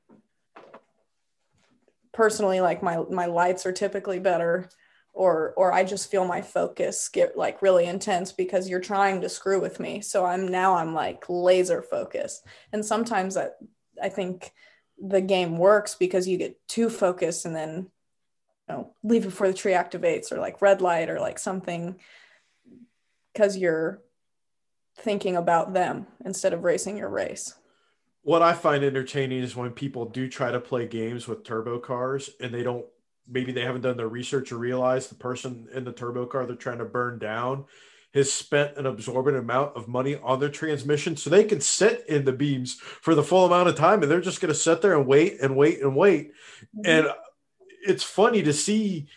Personally, like my my lights are typically better or or I just feel my focus get like really intense because you're trying to screw with me. So I'm now I'm like laser focused. And sometimes that I think the game works because you get too focused and then you know leave before the tree activates or like red light or like something because you're thinking about them instead of racing your race. What I find entertaining is when people do try to play games with turbo cars and they don't maybe they haven't done their research or realize the person in the turbo car they're trying to burn down has spent an absorbent amount of money on their transmission so they can sit in the beams for the full amount of time and they're just going to sit there and wait and wait and wait mm-hmm. and it's funny to see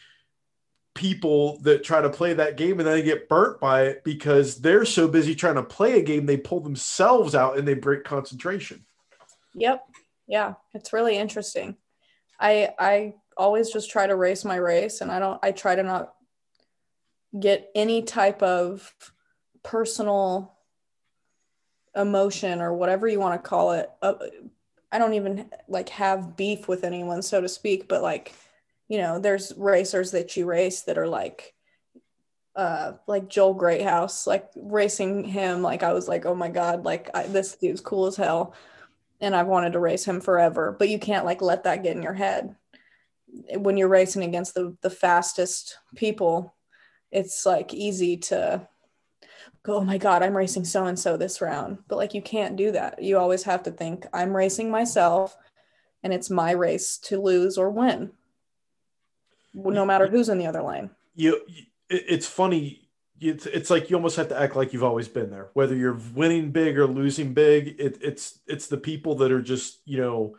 people that try to play that game and then they get burnt by it because they're so busy trying to play a game they pull themselves out and they break concentration. Yep. Yeah. It's really interesting. I i always just try to race my race and I don't I try to not get any type of personal emotion or whatever you want to call it. Uh, I don't even like have beef with anyone so to speak, but like you know, there's racers that you race that are like uh like Joel Greathouse, like racing him like I was like, "Oh my god, like I, this dude's cool as hell." And I've wanted to race him forever, but you can't like let that get in your head. When you're racing against the the fastest people it's like easy to go oh my god i'm racing so and so this round. But like you can't do that. You always have to think i'm racing myself and it's my race to lose or win no matter who's in the other lane you it's funny it's, it's like you almost have to act like you've always been there whether you're winning big or losing big it, it's it's the people that are just you know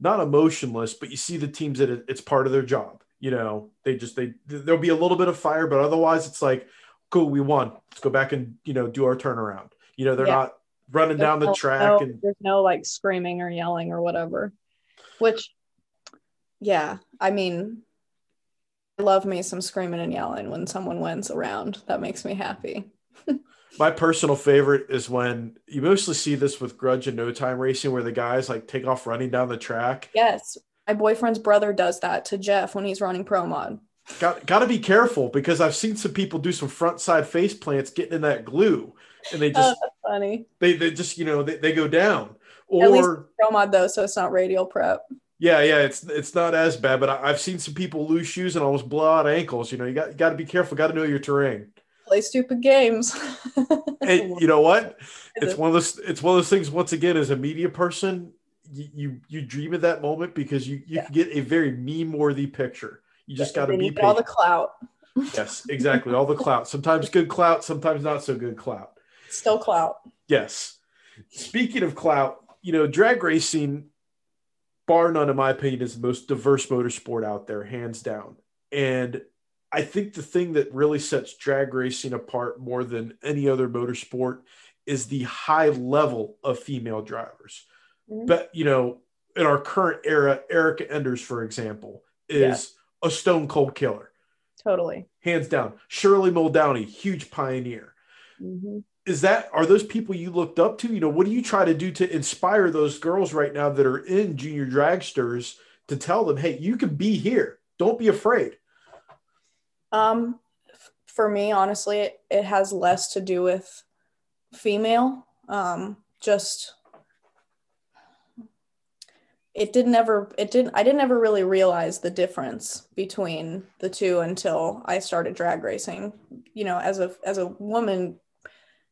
not emotionless, but you see the teams that it's part of their job. You know, they just they there'll be a little bit of fire, but otherwise it's like, cool, we won. Let's go back and you know do our turnaround. You know, they're yeah. not running there's down the no, track no, and there's no like screaming or yelling or whatever. Which, yeah, I mean, I love me some screaming and yelling when someone wins around. That makes me happy. my personal favorite is when you mostly see this with grudge and no time racing where the guys like take off running down the track. Yes. My boyfriend's brother does that to jeff when he's running pro mod. Got got to be careful because i've seen some people do some front side face plants getting in that glue and they just oh, funny. they, they just you know they, they go down. Or pro mod though so it's not radial prep yeah yeah it's it's not as bad but I, have seen some people lose shoes and almost blow out ankles you know you got you got to be careful got to know your terrain play stupid games. and you know what? It's one of those. It's one of those things. Once again, as a media person, you you, you dream of that moment because you you yeah. can get a very meme worthy picture. You just got to be all the clout. yes, exactly. All the clout. Sometimes good clout. Sometimes not so good clout. Still clout. Yes. Speaking of clout, you know, drag racing, bar none, in my opinion, is the most diverse motorsport out there, hands down. And I think the thing that really sets drag racing apart more than any other motorsport is the high level of female drivers. Mm-hmm. But, you know, in our current era, Erica Enders, for example, is yeah. a stone cold killer. Totally. Hands down. Shirley Muldowney, huge pioneer. Mm-hmm. Is that, are those people you looked up to? You know, what do you try to do to inspire those girls right now that are in junior dragsters to tell them, hey, you can be here. Don't be afraid. Um, for me, honestly, it, it has less to do with female. Um, just it didn't ever it didn't I didn't ever really realize the difference between the two until I started drag racing. You know, as a as a woman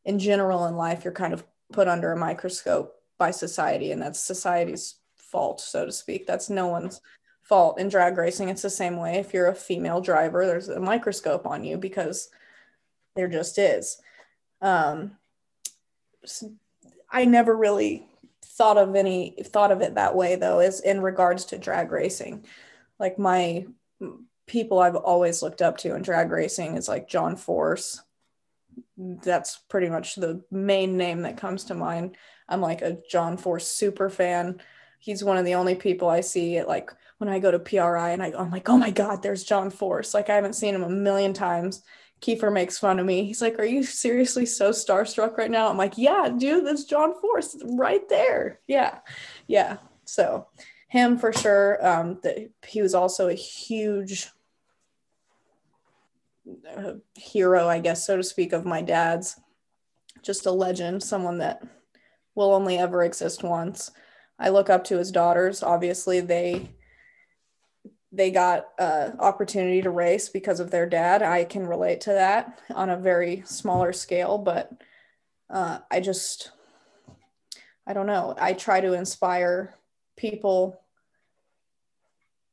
in general in life, you're kind of put under a microscope by society, and that's society's fault, so to speak. That's no one's fault in drag racing. It's the same way. If you're a female driver, there's a microscope on you because there just is. Um, I never really thought of any thought of it that way though, is in regards to drag racing. like my people I've always looked up to in drag racing is like John Force. That's pretty much the main name that comes to mind. I'm like a John Force super fan. He's one of the only people I see at like when I go to PRI and I, I'm like, oh my God, there's John Force. Like I haven't seen him a million times. Kiefer makes fun of me. He's like, Are you seriously so starstruck right now? I'm like, Yeah, dude, that's John Force right there. Yeah. Yeah. So him for sure. Um, the, he was also a huge uh, hero, I guess, so to speak, of my dad's. Just a legend, someone that will only ever exist once. I look up to his daughters. Obviously, they they got uh, opportunity to race because of their dad. I can relate to that on a very smaller scale, but uh, I just, I don't know. I try to inspire people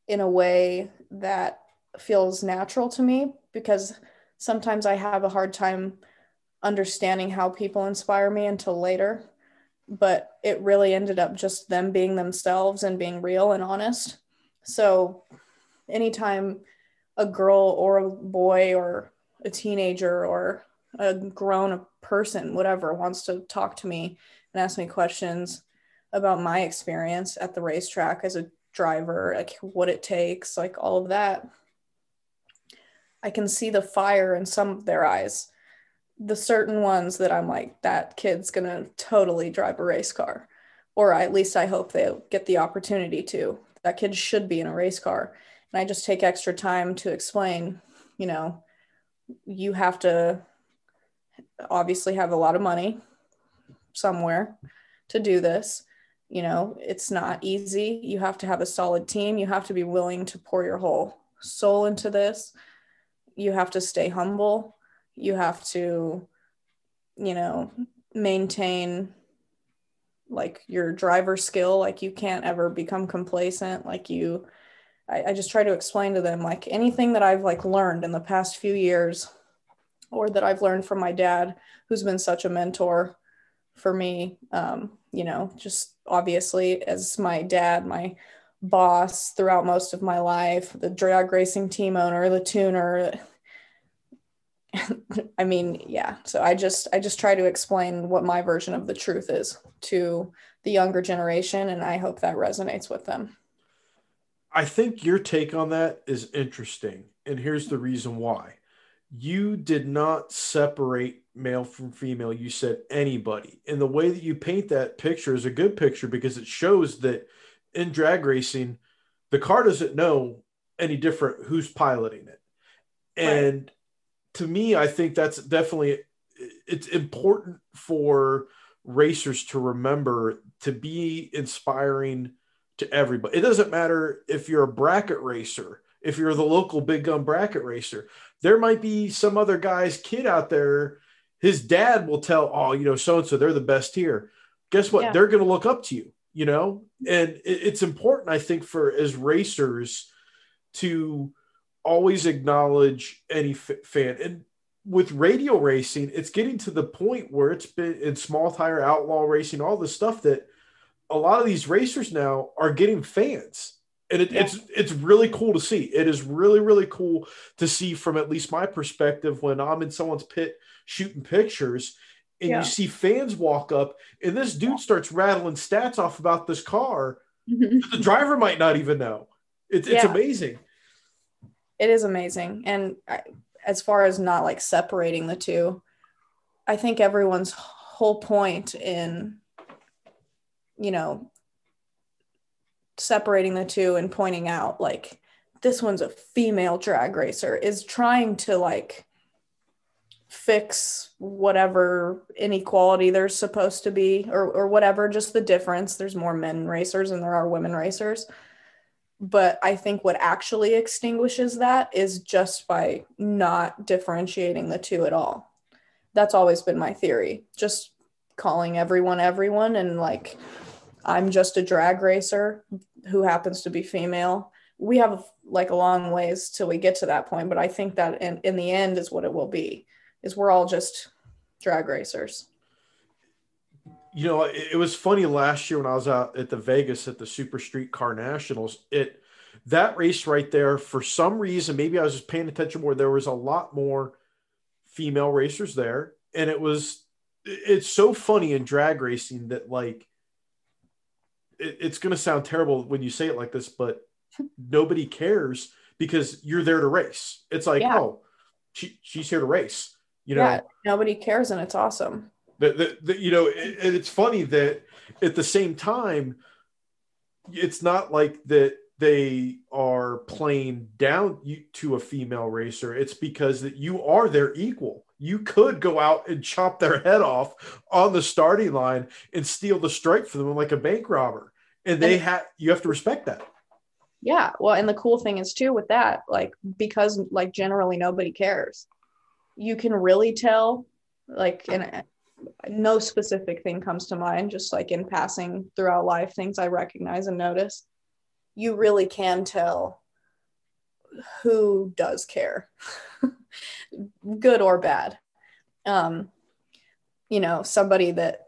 in a way that feels natural to me because sometimes I have a hard time understanding how people inspire me until later. But it really ended up just them being themselves and being real and honest. So anytime a girl or a boy or a teenager or a grown person, whatever, wants to talk to me and ask me questions about my experience at the racetrack as a driver, like what it takes, like all of that. I can see the fire in some of their eyes. The certain ones that I'm like, that kid's gonna totally drive a race car. Or at least I hope they get the opportunity to. That kid should be in a race car and I just take extra time to explain, you know, you have to obviously have a lot of money somewhere to do this. You know, it's not easy. You have to have a solid team. You have to be willing to pour your whole soul into this. You have to stay humble. You have to, you know, maintain like your driver skill. Like you can't ever become complacent. Like you, I, I just try to explain to them like anything that I've like learned in the past few years or that I've learned from my dad, who's been such a mentor for me. Um, you know, just obviously as my dad, my boss throughout most of my life, the drag racing team owner, the tuner. I mean, yeah. So I just I just try to explain what my version of the truth is to the younger generation and I hope that resonates with them. I think your take on that is interesting. And here's the reason why. You did not separate male from female. You said anybody. And the way that you paint that picture is a good picture because it shows that in drag racing, the car doesn't know any different who's piloting it. And right. to me, I think that's definitely it's important for racers to remember to be inspiring to everybody. It doesn't matter if you're a bracket racer, if you're the local big gun bracket racer. There might be some other guy's kid out there. His dad will tell, oh, you know, so and so, they're the best here. Guess what? Yeah. They're going to look up to you, you know? And it's important, I think, for as racers to always acknowledge any f- fan. And with radial racing, it's getting to the point where it's been in small tire outlaw racing, all the stuff that a lot of these racers now are getting fans and it, yeah. it's it's really cool to see it is really really cool to see from at least my perspective when i'm in someone's pit shooting pictures and yeah. you see fans walk up and this dude starts rattling stats off about this car mm-hmm. the driver might not even know. It, it's yeah. amazing. It is amazing. And I, as far as not like separating the two i think everyone's whole point in you know, separating the two and pointing out like this one's a female drag racer is trying to like fix whatever inequality there's supposed to be or or whatever just the difference. There's more men racers and there are women racers. But i think what actually extinguishes that is just by not differentiating the two at all. That's always been my theory just calling everyone everyone and like I'm just a drag racer who happens to be female. We have like a long ways till we get to that point, but I think that in, in the end is what it will be is we're all just drag racers. You know, it, it was funny last year when I was out at the Vegas at the Super Street Car Nationals. It that race right there, for some reason, maybe I was just paying attention more. There was a lot more female racers there, and it was it's so funny in drag racing that like it, it's going to sound terrible when you say it like this, but nobody cares because you're there to race. It's like, yeah. oh, she, she's here to race. You know, yeah, nobody cares, and it's awesome. The, the, the you know, it, it's funny that at the same time, it's not like that they are playing down to a female racer. It's because that you are their equal. You could go out and chop their head off on the starting line and steal the strike for them like a bank robber. And they have you have to respect that. Yeah. Well, and the cool thing is too with that, like because like generally nobody cares, you can really tell, like, no specific thing comes to mind, just like in passing throughout life, things I recognize and notice. You really can tell who does care, good or bad. Um, you know, somebody that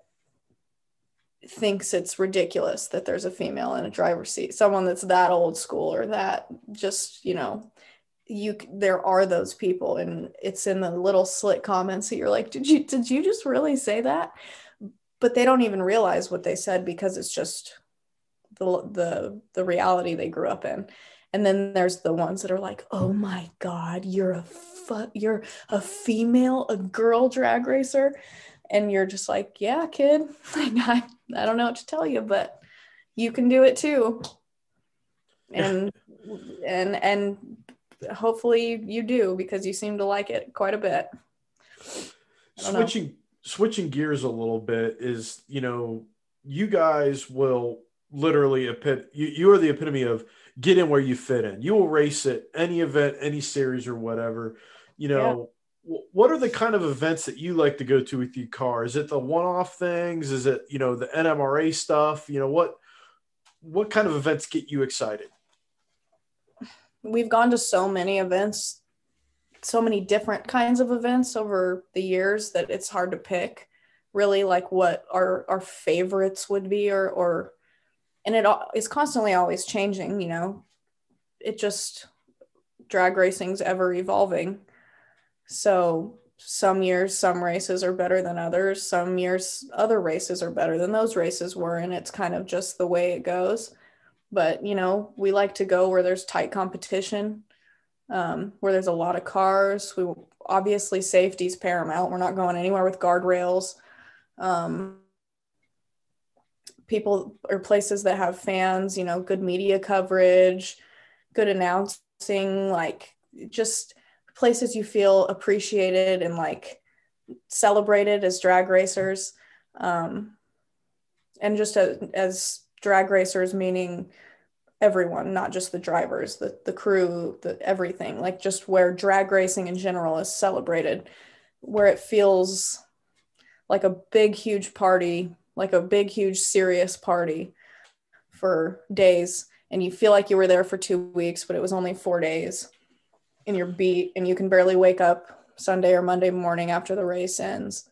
thinks it's ridiculous that there's a female in a driver's seat someone that's that old school or that just you know you there are those people and it's in the little slit comments that you're like did you did you just really say that? But they don't even realize what they said because it's just the the the reality they grew up in. And then there's the ones that are like oh my god you're a fu- you're a female a girl drag racer. And you're just like yeah kid I, I don't know what to tell you but you can do it too. And and and hopefully you do because you seem to like it quite a bit switching know. switching gears a little bit is you know you guys will literally epit- you, you are the epitome of get in where you fit in you will race at any event any series or whatever you know what are the kind of events that you like to go to with your car? Is it the one-off things? Is it you know the NMRA stuff? You know what what kind of events get you excited? We've gone to so many events, so many different kinds of events over the years that it's hard to pick really like what our our favorites would be or or and it is constantly always changing, you know. It just drag racing's ever evolving so some years, some races are better than others. Some years, other races are better than those races were. And it's kind of just the way it goes. But, you know, we like to go where there's tight competition, um, where there's a lot of cars. We obviously safety's paramount. We're not going anywhere with guardrails. Um, people or places that have fans, you know, good media coverage, good announcing, like just places you feel appreciated and like celebrated as drag racers um, and just as drag racers meaning everyone not just the drivers the, the crew the everything like just where drag racing in general is celebrated where it feels like a big huge party like a big huge serious party for days and you feel like you were there for two weeks but it was only four days and you're beat and you can barely wake up Sunday or Monday morning after the race ends.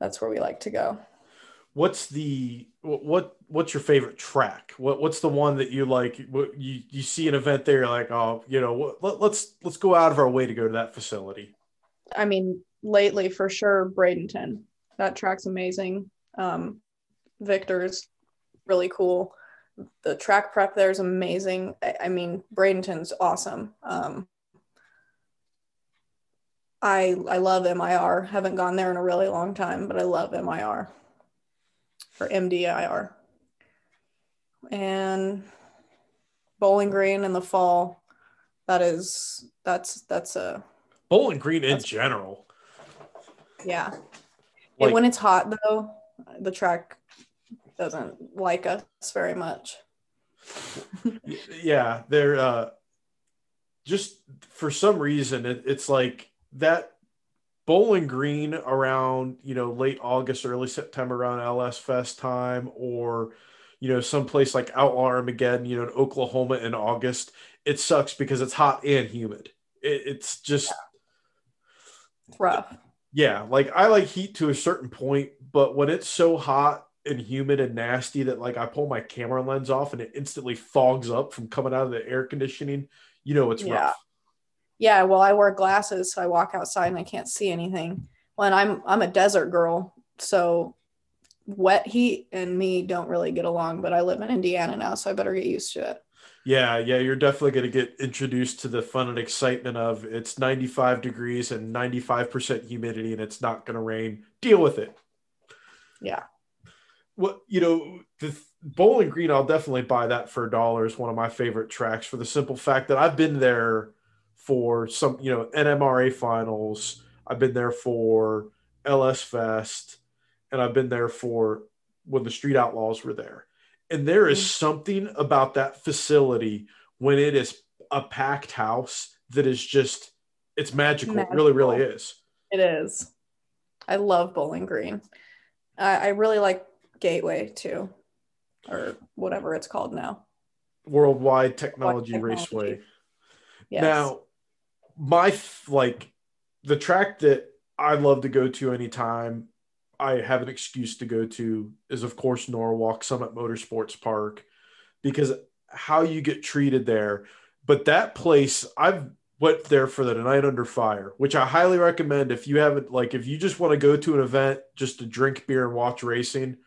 That's where we like to go. What's the what what's your favorite track? What what's the one that you like what you you see an event there you're like, "Oh, you know, let, let's let's go out of our way to go to that facility." I mean, lately for sure Bradenton. That track's amazing. Um Victor's really cool. The track prep there is amazing. I, I mean, Bradenton's awesome. Um, I I love MIR. Haven't gone there in a really long time, but I love MIR or MDIR. And Bowling Green in the fall. That is that's that's a Bowling Green in general. Yeah. Like, when it's hot though, the track doesn't like us very much. yeah, they're uh just for some reason it, it's like that Bowling Green around you know late August, early September around LS Fest time, or you know someplace like Outlaw Armageddon, you know in Oklahoma in August, it sucks because it's hot and humid. It, it's just yeah. rough. Yeah, like I like heat to a certain point, but when it's so hot and humid and nasty that like I pull my camera lens off and it instantly fogs up from coming out of the air conditioning, you know it's Yeah. rough. Yeah, well, I wear glasses, so I walk outside and I can't see anything. Well, and I'm I'm a desert girl, so wet heat and me don't really get along. But I live in Indiana now, so I better get used to it. Yeah, yeah, you're definitely going to get introduced to the fun and excitement of it's 95 degrees and 95% humidity and it's not going to rain. Deal with it. Yeah. What you know, the Bowling Green, I'll definitely buy that for a dollar. Is one of my favorite tracks for the simple fact that I've been there for some, you know, NMRA finals. I've been there for LS Fest, and I've been there for when the Street Outlaws were there. And there is mm-hmm. something about that facility when it is a packed house that is just it's magical. It really, really is. It is. I love Bowling Green. I, I really like Gateway too, or whatever it's called now. Worldwide Technology, Technology. Raceway. Yes. Now, my like the track that I love to go to anytime I have an excuse to go to is of course Norwalk Summit Motorsports Park because how you get treated there. But that place, I've went there for the night under fire, which I highly recommend if you haven't like if you just want to go to an event just to drink beer and watch racing,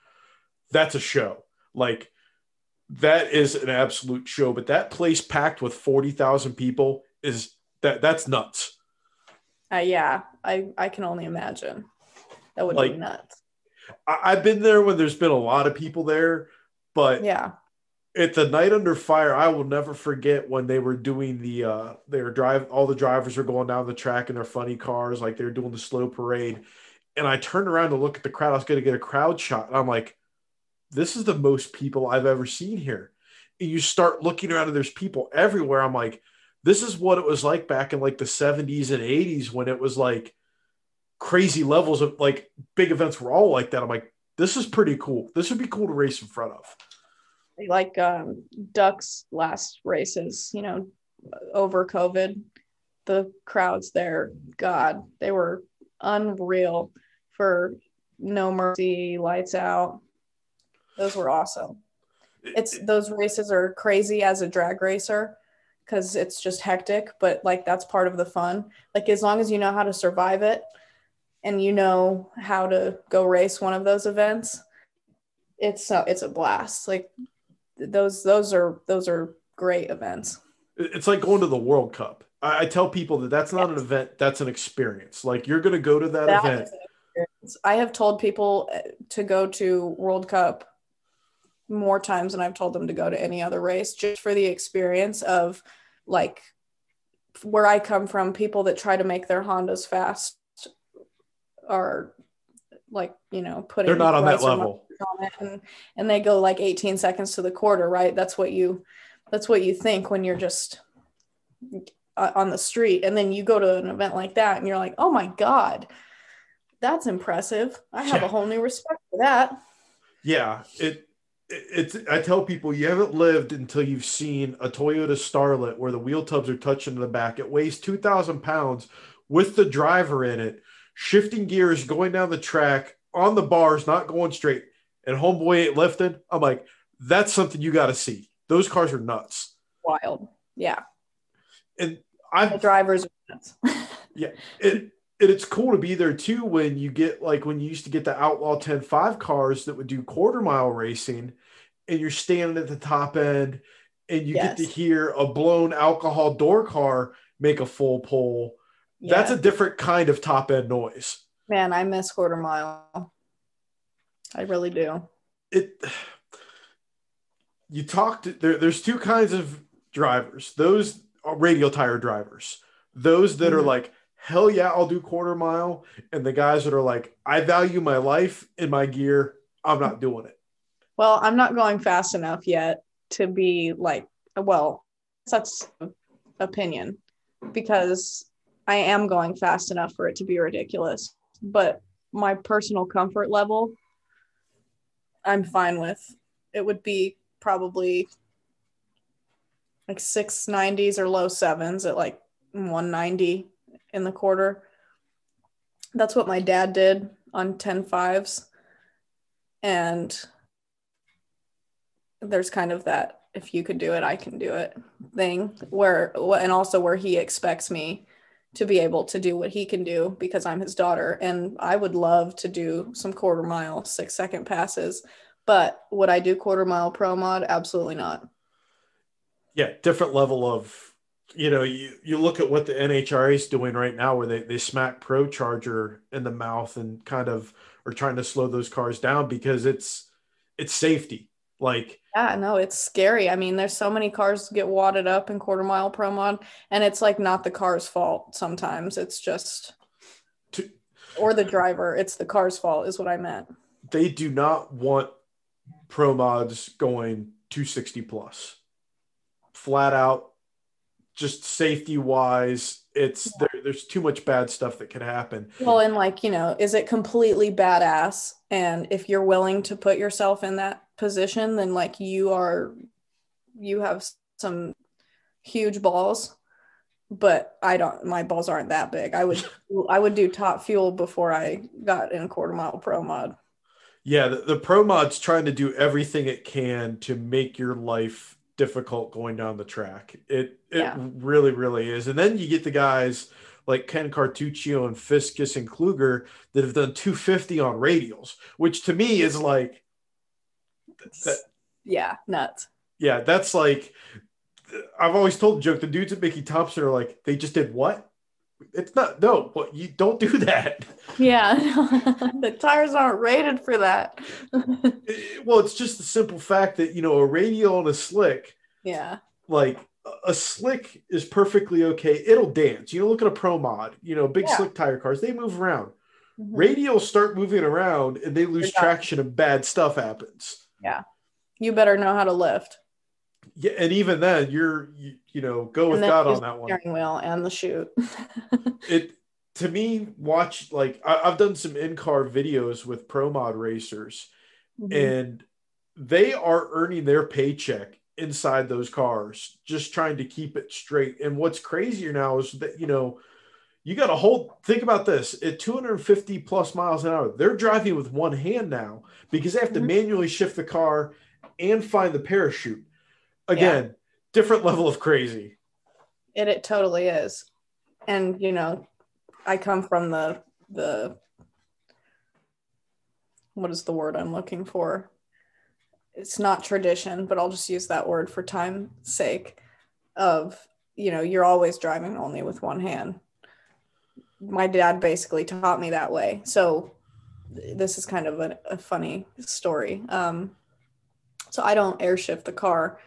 that's a show. Like that is an absolute show. But that place packed with forty thousand people is that that's nuts. Uh, yeah, I I can only imagine. That would Like- be nuts. I, I've been there when there's been a lot of people there, but Yeah. at the night under fire, I will never forget when they were doing the uh they were drive all the drivers were going down the track in their funny cars, like they were doing the slow parade. And I turned around to look at the crowd. I was gonna get a crowd shot. And I'm like, this is the most people I've ever seen here. And you start looking around and there's people everywhere. I'm like, this is what it was like back in like the 70s and 80s when it was like crazy levels of like big events were all like that. I'm like, this is pretty cool. This would be cool to race in front of. like um, Ducks last races, you know, over COVID, the crowds there, God, they were unreal for No Mercy, Lights Out. Those were awesome. It's those races are crazy as a drag racer because it's just hectic, but like that's part of the fun. Like as long as you know how to survive it and you know how to go race one of those events, it's so it's a blast. Like those those are those are great events. it's like going to the World Cup. I, I tell people that that's not an event, that's an experience. Like you're going to go to that, That event. is an experience. I have told people uh, to go to World Cup more times than I've told them to go to any other race just for the experience of like where I come from people that try to make their Hondas fast are like you know putting They're not on that level. on and and they go like 18 seconds to the quarter right that's what you that's what you think when you're just uh, on the street and then you go to an event like that and you're like oh my god that's impressive i have Yeah. a whole new respect for that Yeah, it, it it's. I tell people you haven't lived until you've seen a Toyota Starlet where the wheel tubs are touching the back. It weighs two thousand pounds with the driver in it, shifting gears, going down the track on the bars, not going straight, and homeboy ain't lifting. I'm like, that's something you got to see. Those cars are nuts, wild yeah and the I've drivers are nuts. it, and it's cool to be there too when you get like when you used to get the outlaw 10-5 cars that would do quarter mile racing and you're standing at the top end and you get to hear a blown alcohol door car make a full pull that's a different kind of top end noise. Man i miss quarter mile. I really do. It you talked there, there's two kinds of drivers. Those are radial tire drivers. Those that are Mhm. like hell yeah i'll do quarter mile and the guys that are like i value my life and my gear i'm not doing it. Well, I'm not going fast enough yet to be like, well, that's opinion. Because I am going fast enough for it to be ridiculous. But my personal comfort level, I'm fine with. It would be probably like 690s or low sevens at like 190 in the quarter. That's what my dad did on 10 fives and there's kind of that if you could do it, I can do it thing where and also where he expects me to be able to do what he can do because I'm his daughter and I would love to do some quarter mile 6 second passes but would I do quarter mile pro mod? Absolutely not. Yeah different level of you know you, you look at what the NHRA is doing right now where they, they smack ProCharger in the mouth and kind of are trying to slow those cars down because it's it's safety. Like yeah, no, it's scary. I mean, there's so many cars get wadded up in quarter mile pro mod, and it's like not the car's fault sometimes. It's just or the driver. It's the car's fault, is what I meant. They do not want pro mods going 260 plus. Flat out, just safety wise, it's yeah. there, there's too much bad stuff that could happen. Well, and like, you know, is it completely badass? And if you're willing to put yourself in that position, then like you are, you have some huge balls. But I don't. My balls aren't that big. I would, I would do top fuel before I got in a quarter mile pro mod. Yeah, the, the pro mod's trying to do everything it can to make your life difficult going down the track. It it yeah. really really is. And then you get the guys like Ken Cartuccio and Fiscus and Kluger that have done 250 on radials, which to me is like that, yeah, nuts. Yeah, that's like I've always told the joke. The dudes at Mickey Thompson are like, they just did what? It's not no, what you don't do that. Yeah, the tires aren't rated for that. well, it's just the simple fact that you know a radial and a slick. Yeah. Like a slick is perfectly okay. It'll dance. You know, look at a pro mod. You know, big yeah. slick tire cars. They move around. Mm-hmm. Radials start moving around and they lose traction and bad stuff happens. Yeah. You better know how to lift. Yeah, and even then, you're you, you know go with God on that one. Steering wheel and the chute. it to me, watch like I, have done some in car videos with pro mod racers, mm-hmm. and they are earning their paycheck inside those cars, just trying to keep it straight. And what's crazier now is that you know you got to hold think about this at 250 plus miles an hour they're driving with one hand now because they have to mm-hmm. manually shift the car and find the parachute. Again yeah. different level of crazy. It, it totally is. And you know i come from the the what is the word i'm looking for? It's not tradition but i'll just use that word for time's sake of you know you're always driving only with one hand my dad basically taught me that way. So this is kind of a, a funny story. Um, so I don't airshift the car,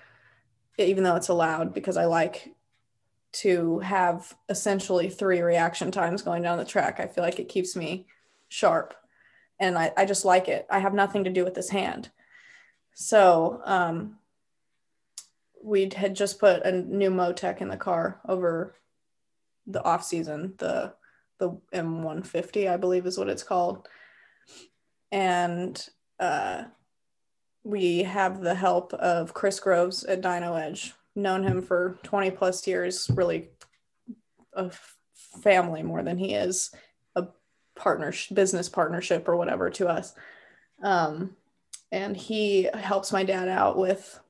even though it's allowed, because I like to have essentially three reaction times going down the track. I feel like it keeps me sharp and I, I just like it. I have nothing to do with this hand. So um, we had just put a new Motec in the car over the off season, the the M150, I believe is what it's called. And uh, we have the help of Chris Groves at Dyno Edge. Known him for 20 plus years, really a family more than he is a partner business partnership or whatever to us. Um, and he helps my dad out with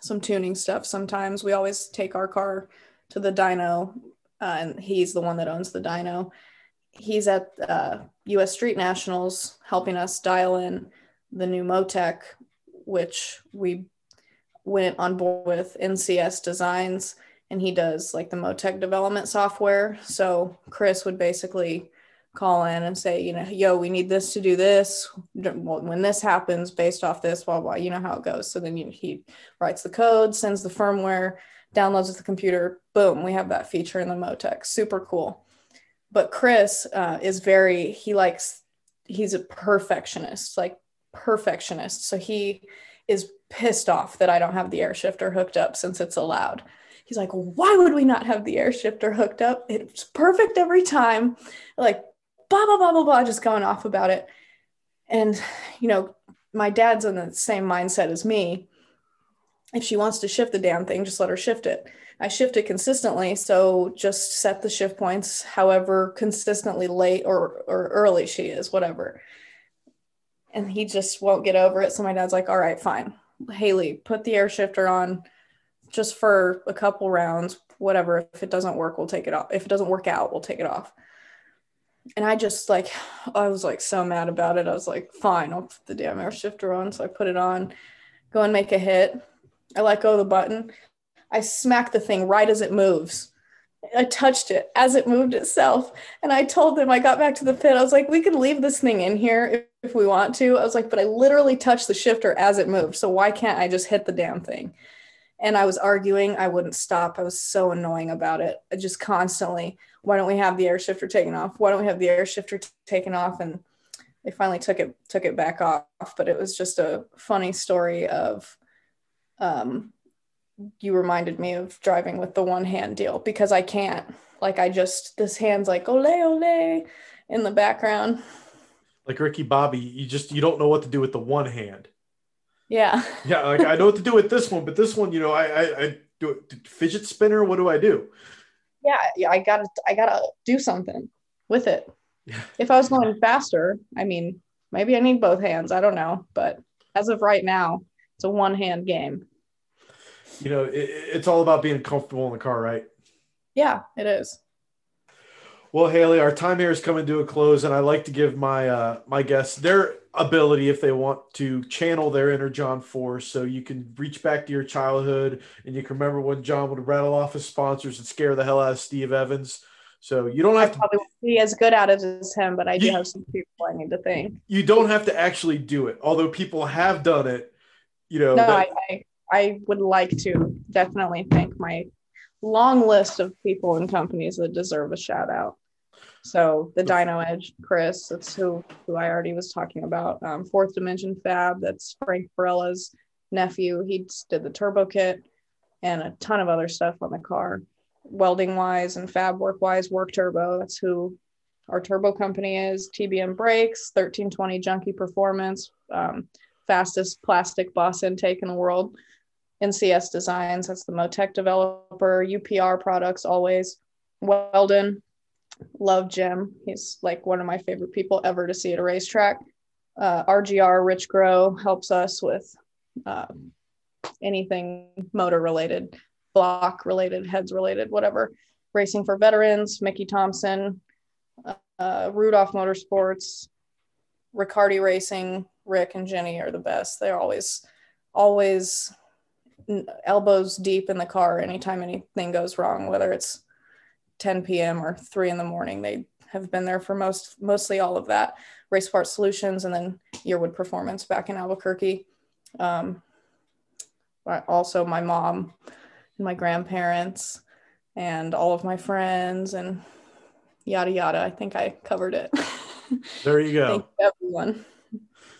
some tuning stuff. Sometimes we always take our car to the dyno uh, and he's the one that owns the dyno. He's at uh, U.S. Street Nationals helping us dial in the new Motec, which we went on board with NCS Designs, and he does like the Motec development software. So Chris would basically call in and say, you know, yo, we need this to do this. When this happens, based off this, blah blah. You know how it goes. So then you, he writes the code, sends the firmware, downloads with the computer, boom, we have that feature in the Motec. Super cool. But Chris uh, is very, he likes, he's a perfectionist, like perfectionist. So he is pissed off that I don't have the air shifter hooked up since it's allowed. He's like, why would we not have the air shifter hooked up? It's perfect every time. Like, blah, blah, blah, blah, blah, just going off about it. And, you know, my dad's in the same mindset as me if she wants to shift the damn thing, just let her shift it. I shift it consistently, so just set the shift points however consistently late or or early she is, whatever. and he just won't get over it. So my dad's like, all right, fine. Haley, put the air shifter on just for a couple rounds, whatever. If it doesn't work, we'll take it off. If it doesn't work out, we'll take it off. And I just like, I was like so mad about it. I was like, fine, I'll put the damn air shifter on. So I put it on, go and make a hit. I let go of the button. I smack the thing right as it moves. I touched it as it moved itself. And I told them, I got back to the pit. I was like, we could leave this thing in here if, if we want to. I was like, but I literally touched the shifter as it moved. So why can't I just hit the damn thing? And I was arguing. I wouldn't stop. I was so annoying about it. I just constantly, why don't we have the air shifter taken off? Why don't we have the air shifter t- taken off? And they finally took it took it back off. But it was just a funny story of um, you reminded me of driving with the one hand deal because I can't. Like I just this hand's like ole ole in the background. Like Ricky Bobby, you just you don't know what to do with the one hand. Yeah. Yeah, like I know what to do with this one, but this one, you know, I I, I do it fidget spinner. What do I do? Yeah, yeah, I gotta I gotta do something with it. Yeah. If I was going faster, I mean, maybe I need both hands. I don't know, but as of right now, it's a one hand game you know, it, it's all about being comfortable in the car, right? Yeah, it is. Well, Haley, our time here is coming to a close, and I like to give my uh, my guests their ability if they want to channel their inner John Force. So you can reach back to your childhood, and you can remember when John would rattle off his sponsors and scare the hell out of Steve Evans. So you don't have I to probably be as good at it as him, but I do you, have some people I need to think. You don't have to actually do it, although people have done it. You know, no, that, I, I I would like to definitely thank my long list of people and companies that deserve a shout out. So the Dyno Edge, Chris, that's who who I already was talking about. Um, Fourth Dimension Fab, that's Frank Barella's nephew. He did the turbo kit and a ton of other stuff on the car, welding wise and fab work wise. Work Turbo, that's who our turbo company is. TBM Brakes, 1320 Junkie Performance, um, fastest plastic boss intake in the world. NCS Designs, that's the Motec developer, UPR products always, Weldon, love Jim. He's like one of my favorite people ever to see at a racetrack. Uh, RGR Rich Grow helps us with uh, anything motor related, block related, heads related, whatever. Racing for Veterans, Mickey Thompson, uh, Rudolph Motorsports, Riccardi Racing, Rick and Jenny are the best. They're always, always elbows deep in the car anytime anything goes wrong, whether it's 10 p.m. or 3 in the morning. They have been there for most mostly all of that. Race Part Solutions and then Yearwood Performance back in Albuquerque. Um, also, my mom and my grandparents and all of my friends and yada yada. I think I covered it. There you go. Thank you, everyone.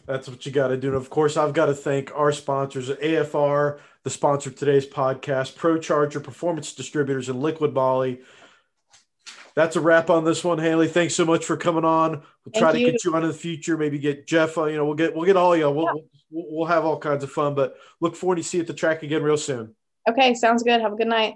That's what you got to do. And of course, I've got to thank our sponsors, AFR, the sponsor of today's podcast, ProCharger Performance Distributors, and Liqui Moly. That's a wrap on this one, Haley. Thanks so much for coming on. We'll try Thank to you. get you on in the future. Maybe get Jeff. Uh, you know, we'll get we'll get all you. We'll, yeah. we'll we'll have all kinds of fun. But look forward to see you at the track again real soon. Okay, sounds good. Have a good night.